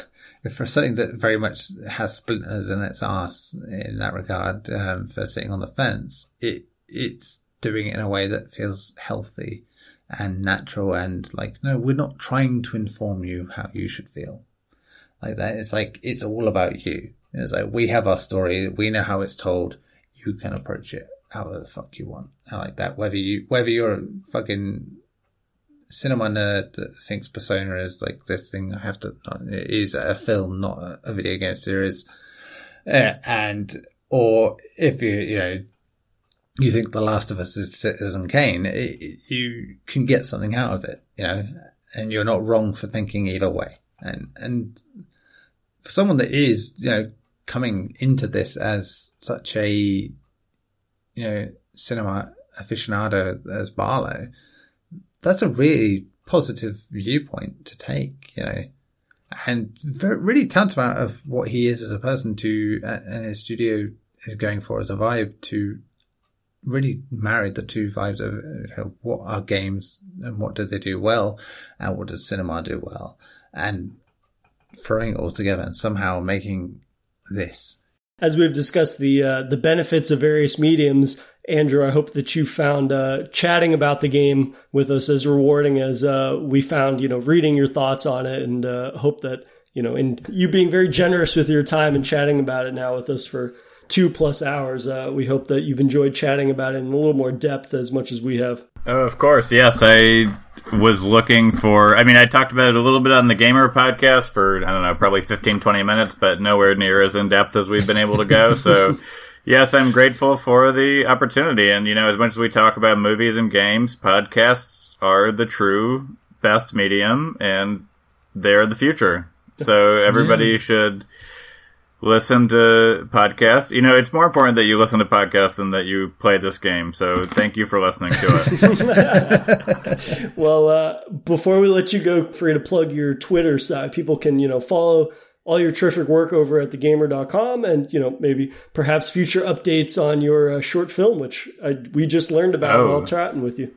for something that very much has splinters in its ass in that regard, um, for sitting on the fence, it it's doing it in a way that feels healthy and natural and like, no, we're not trying to inform you how you should feel. Like that. It's like, it's all about you. It's like, we have our story. We know how it's told. You can approach it however the fuck you want. I like that. Whether you whether you're a fucking cinema nerd that thinks Persona is like this thing I have to is a film, not a, video game series, uh, and or if you you know you think The Last of Us is Citizen Kane, it, it, you can get something out of it, you know, and you're not wrong for thinking either way. And, and for someone that is, you know, coming into this as such a, you know, cinema aficionado as Barlow, that's a really positive viewpoint to take, you know, and very, really tantamount of what he is as a person to, uh, and his studio is going for as a vibe to really marry the two vibes of you know, what are games and what do they do well and what does cinema do well and throwing it all together and somehow making this. As we've discussed the uh, the benefits of various mediums, Andrew, I hope that you found uh, chatting about the game with us as rewarding as uh, we found, you know, reading your thoughts on it, and uh, hope that you know, and you being very generous with your time and chatting about it now with us for two plus hours. Uh, we hope that you've enjoyed chatting about it in a little more depth as much as we have. Oh, of course, yes. I was looking for, I mean, I talked about it a little bit on the Gamer podcast for, I don't know, probably 15, 20 minutes, but nowhere near as in depth as we've been able to go. So, yes, I'm grateful for the opportunity. And, you know, as much as we talk about movies and games, podcasts are the true best medium and they're the future. So everybody yeah. should listen to podcasts. You know, it's more important that you listen to podcasts than that you play this game. So thank you for listening to it. well, uh, before we let you go, free to plug your Twitter side. People can, you know, follow all your terrific work over at thegamer.com and, you know, maybe perhaps future updates on your uh, short film, which I, we just learned about oh. while chatting with you.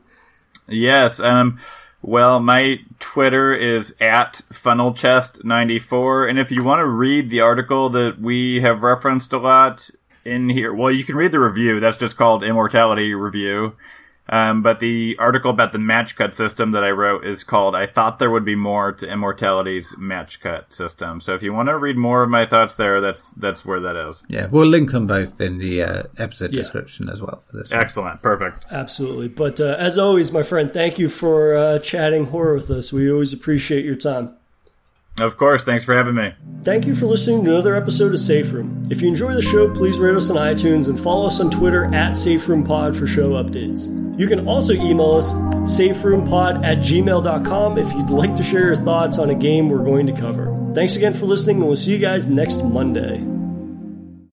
Yes. Um, well, my Twitter is at funnelchest94. And if you want to read the article that we have referenced a lot in here, well, you can read the review. That's just called Immortality Review. Um, but the article about the match cut system that I wrote is called I Thought There Would Be More to Immortality's Match Cut System. So if you want to read more of my thoughts there, that's that's where that is. Yeah, we'll link them both in the uh, episode yeah. description as well for this. Excellent. One. Perfect. Absolutely. But uh, as always, my friend, thank you for uh, chatting horror with us. We always appreciate your time. Of course. Thanks for having me. Thank you for listening to another episode of Safe Room. If you enjoy the show, please rate us on iTunes and follow us on Twitter at SafeRoomPod for show updates. You can also email us saferoompod at gmail.com if you'd like to share your thoughts on a game we're going to cover. Thanks again for listening, and we'll see you guys next Monday.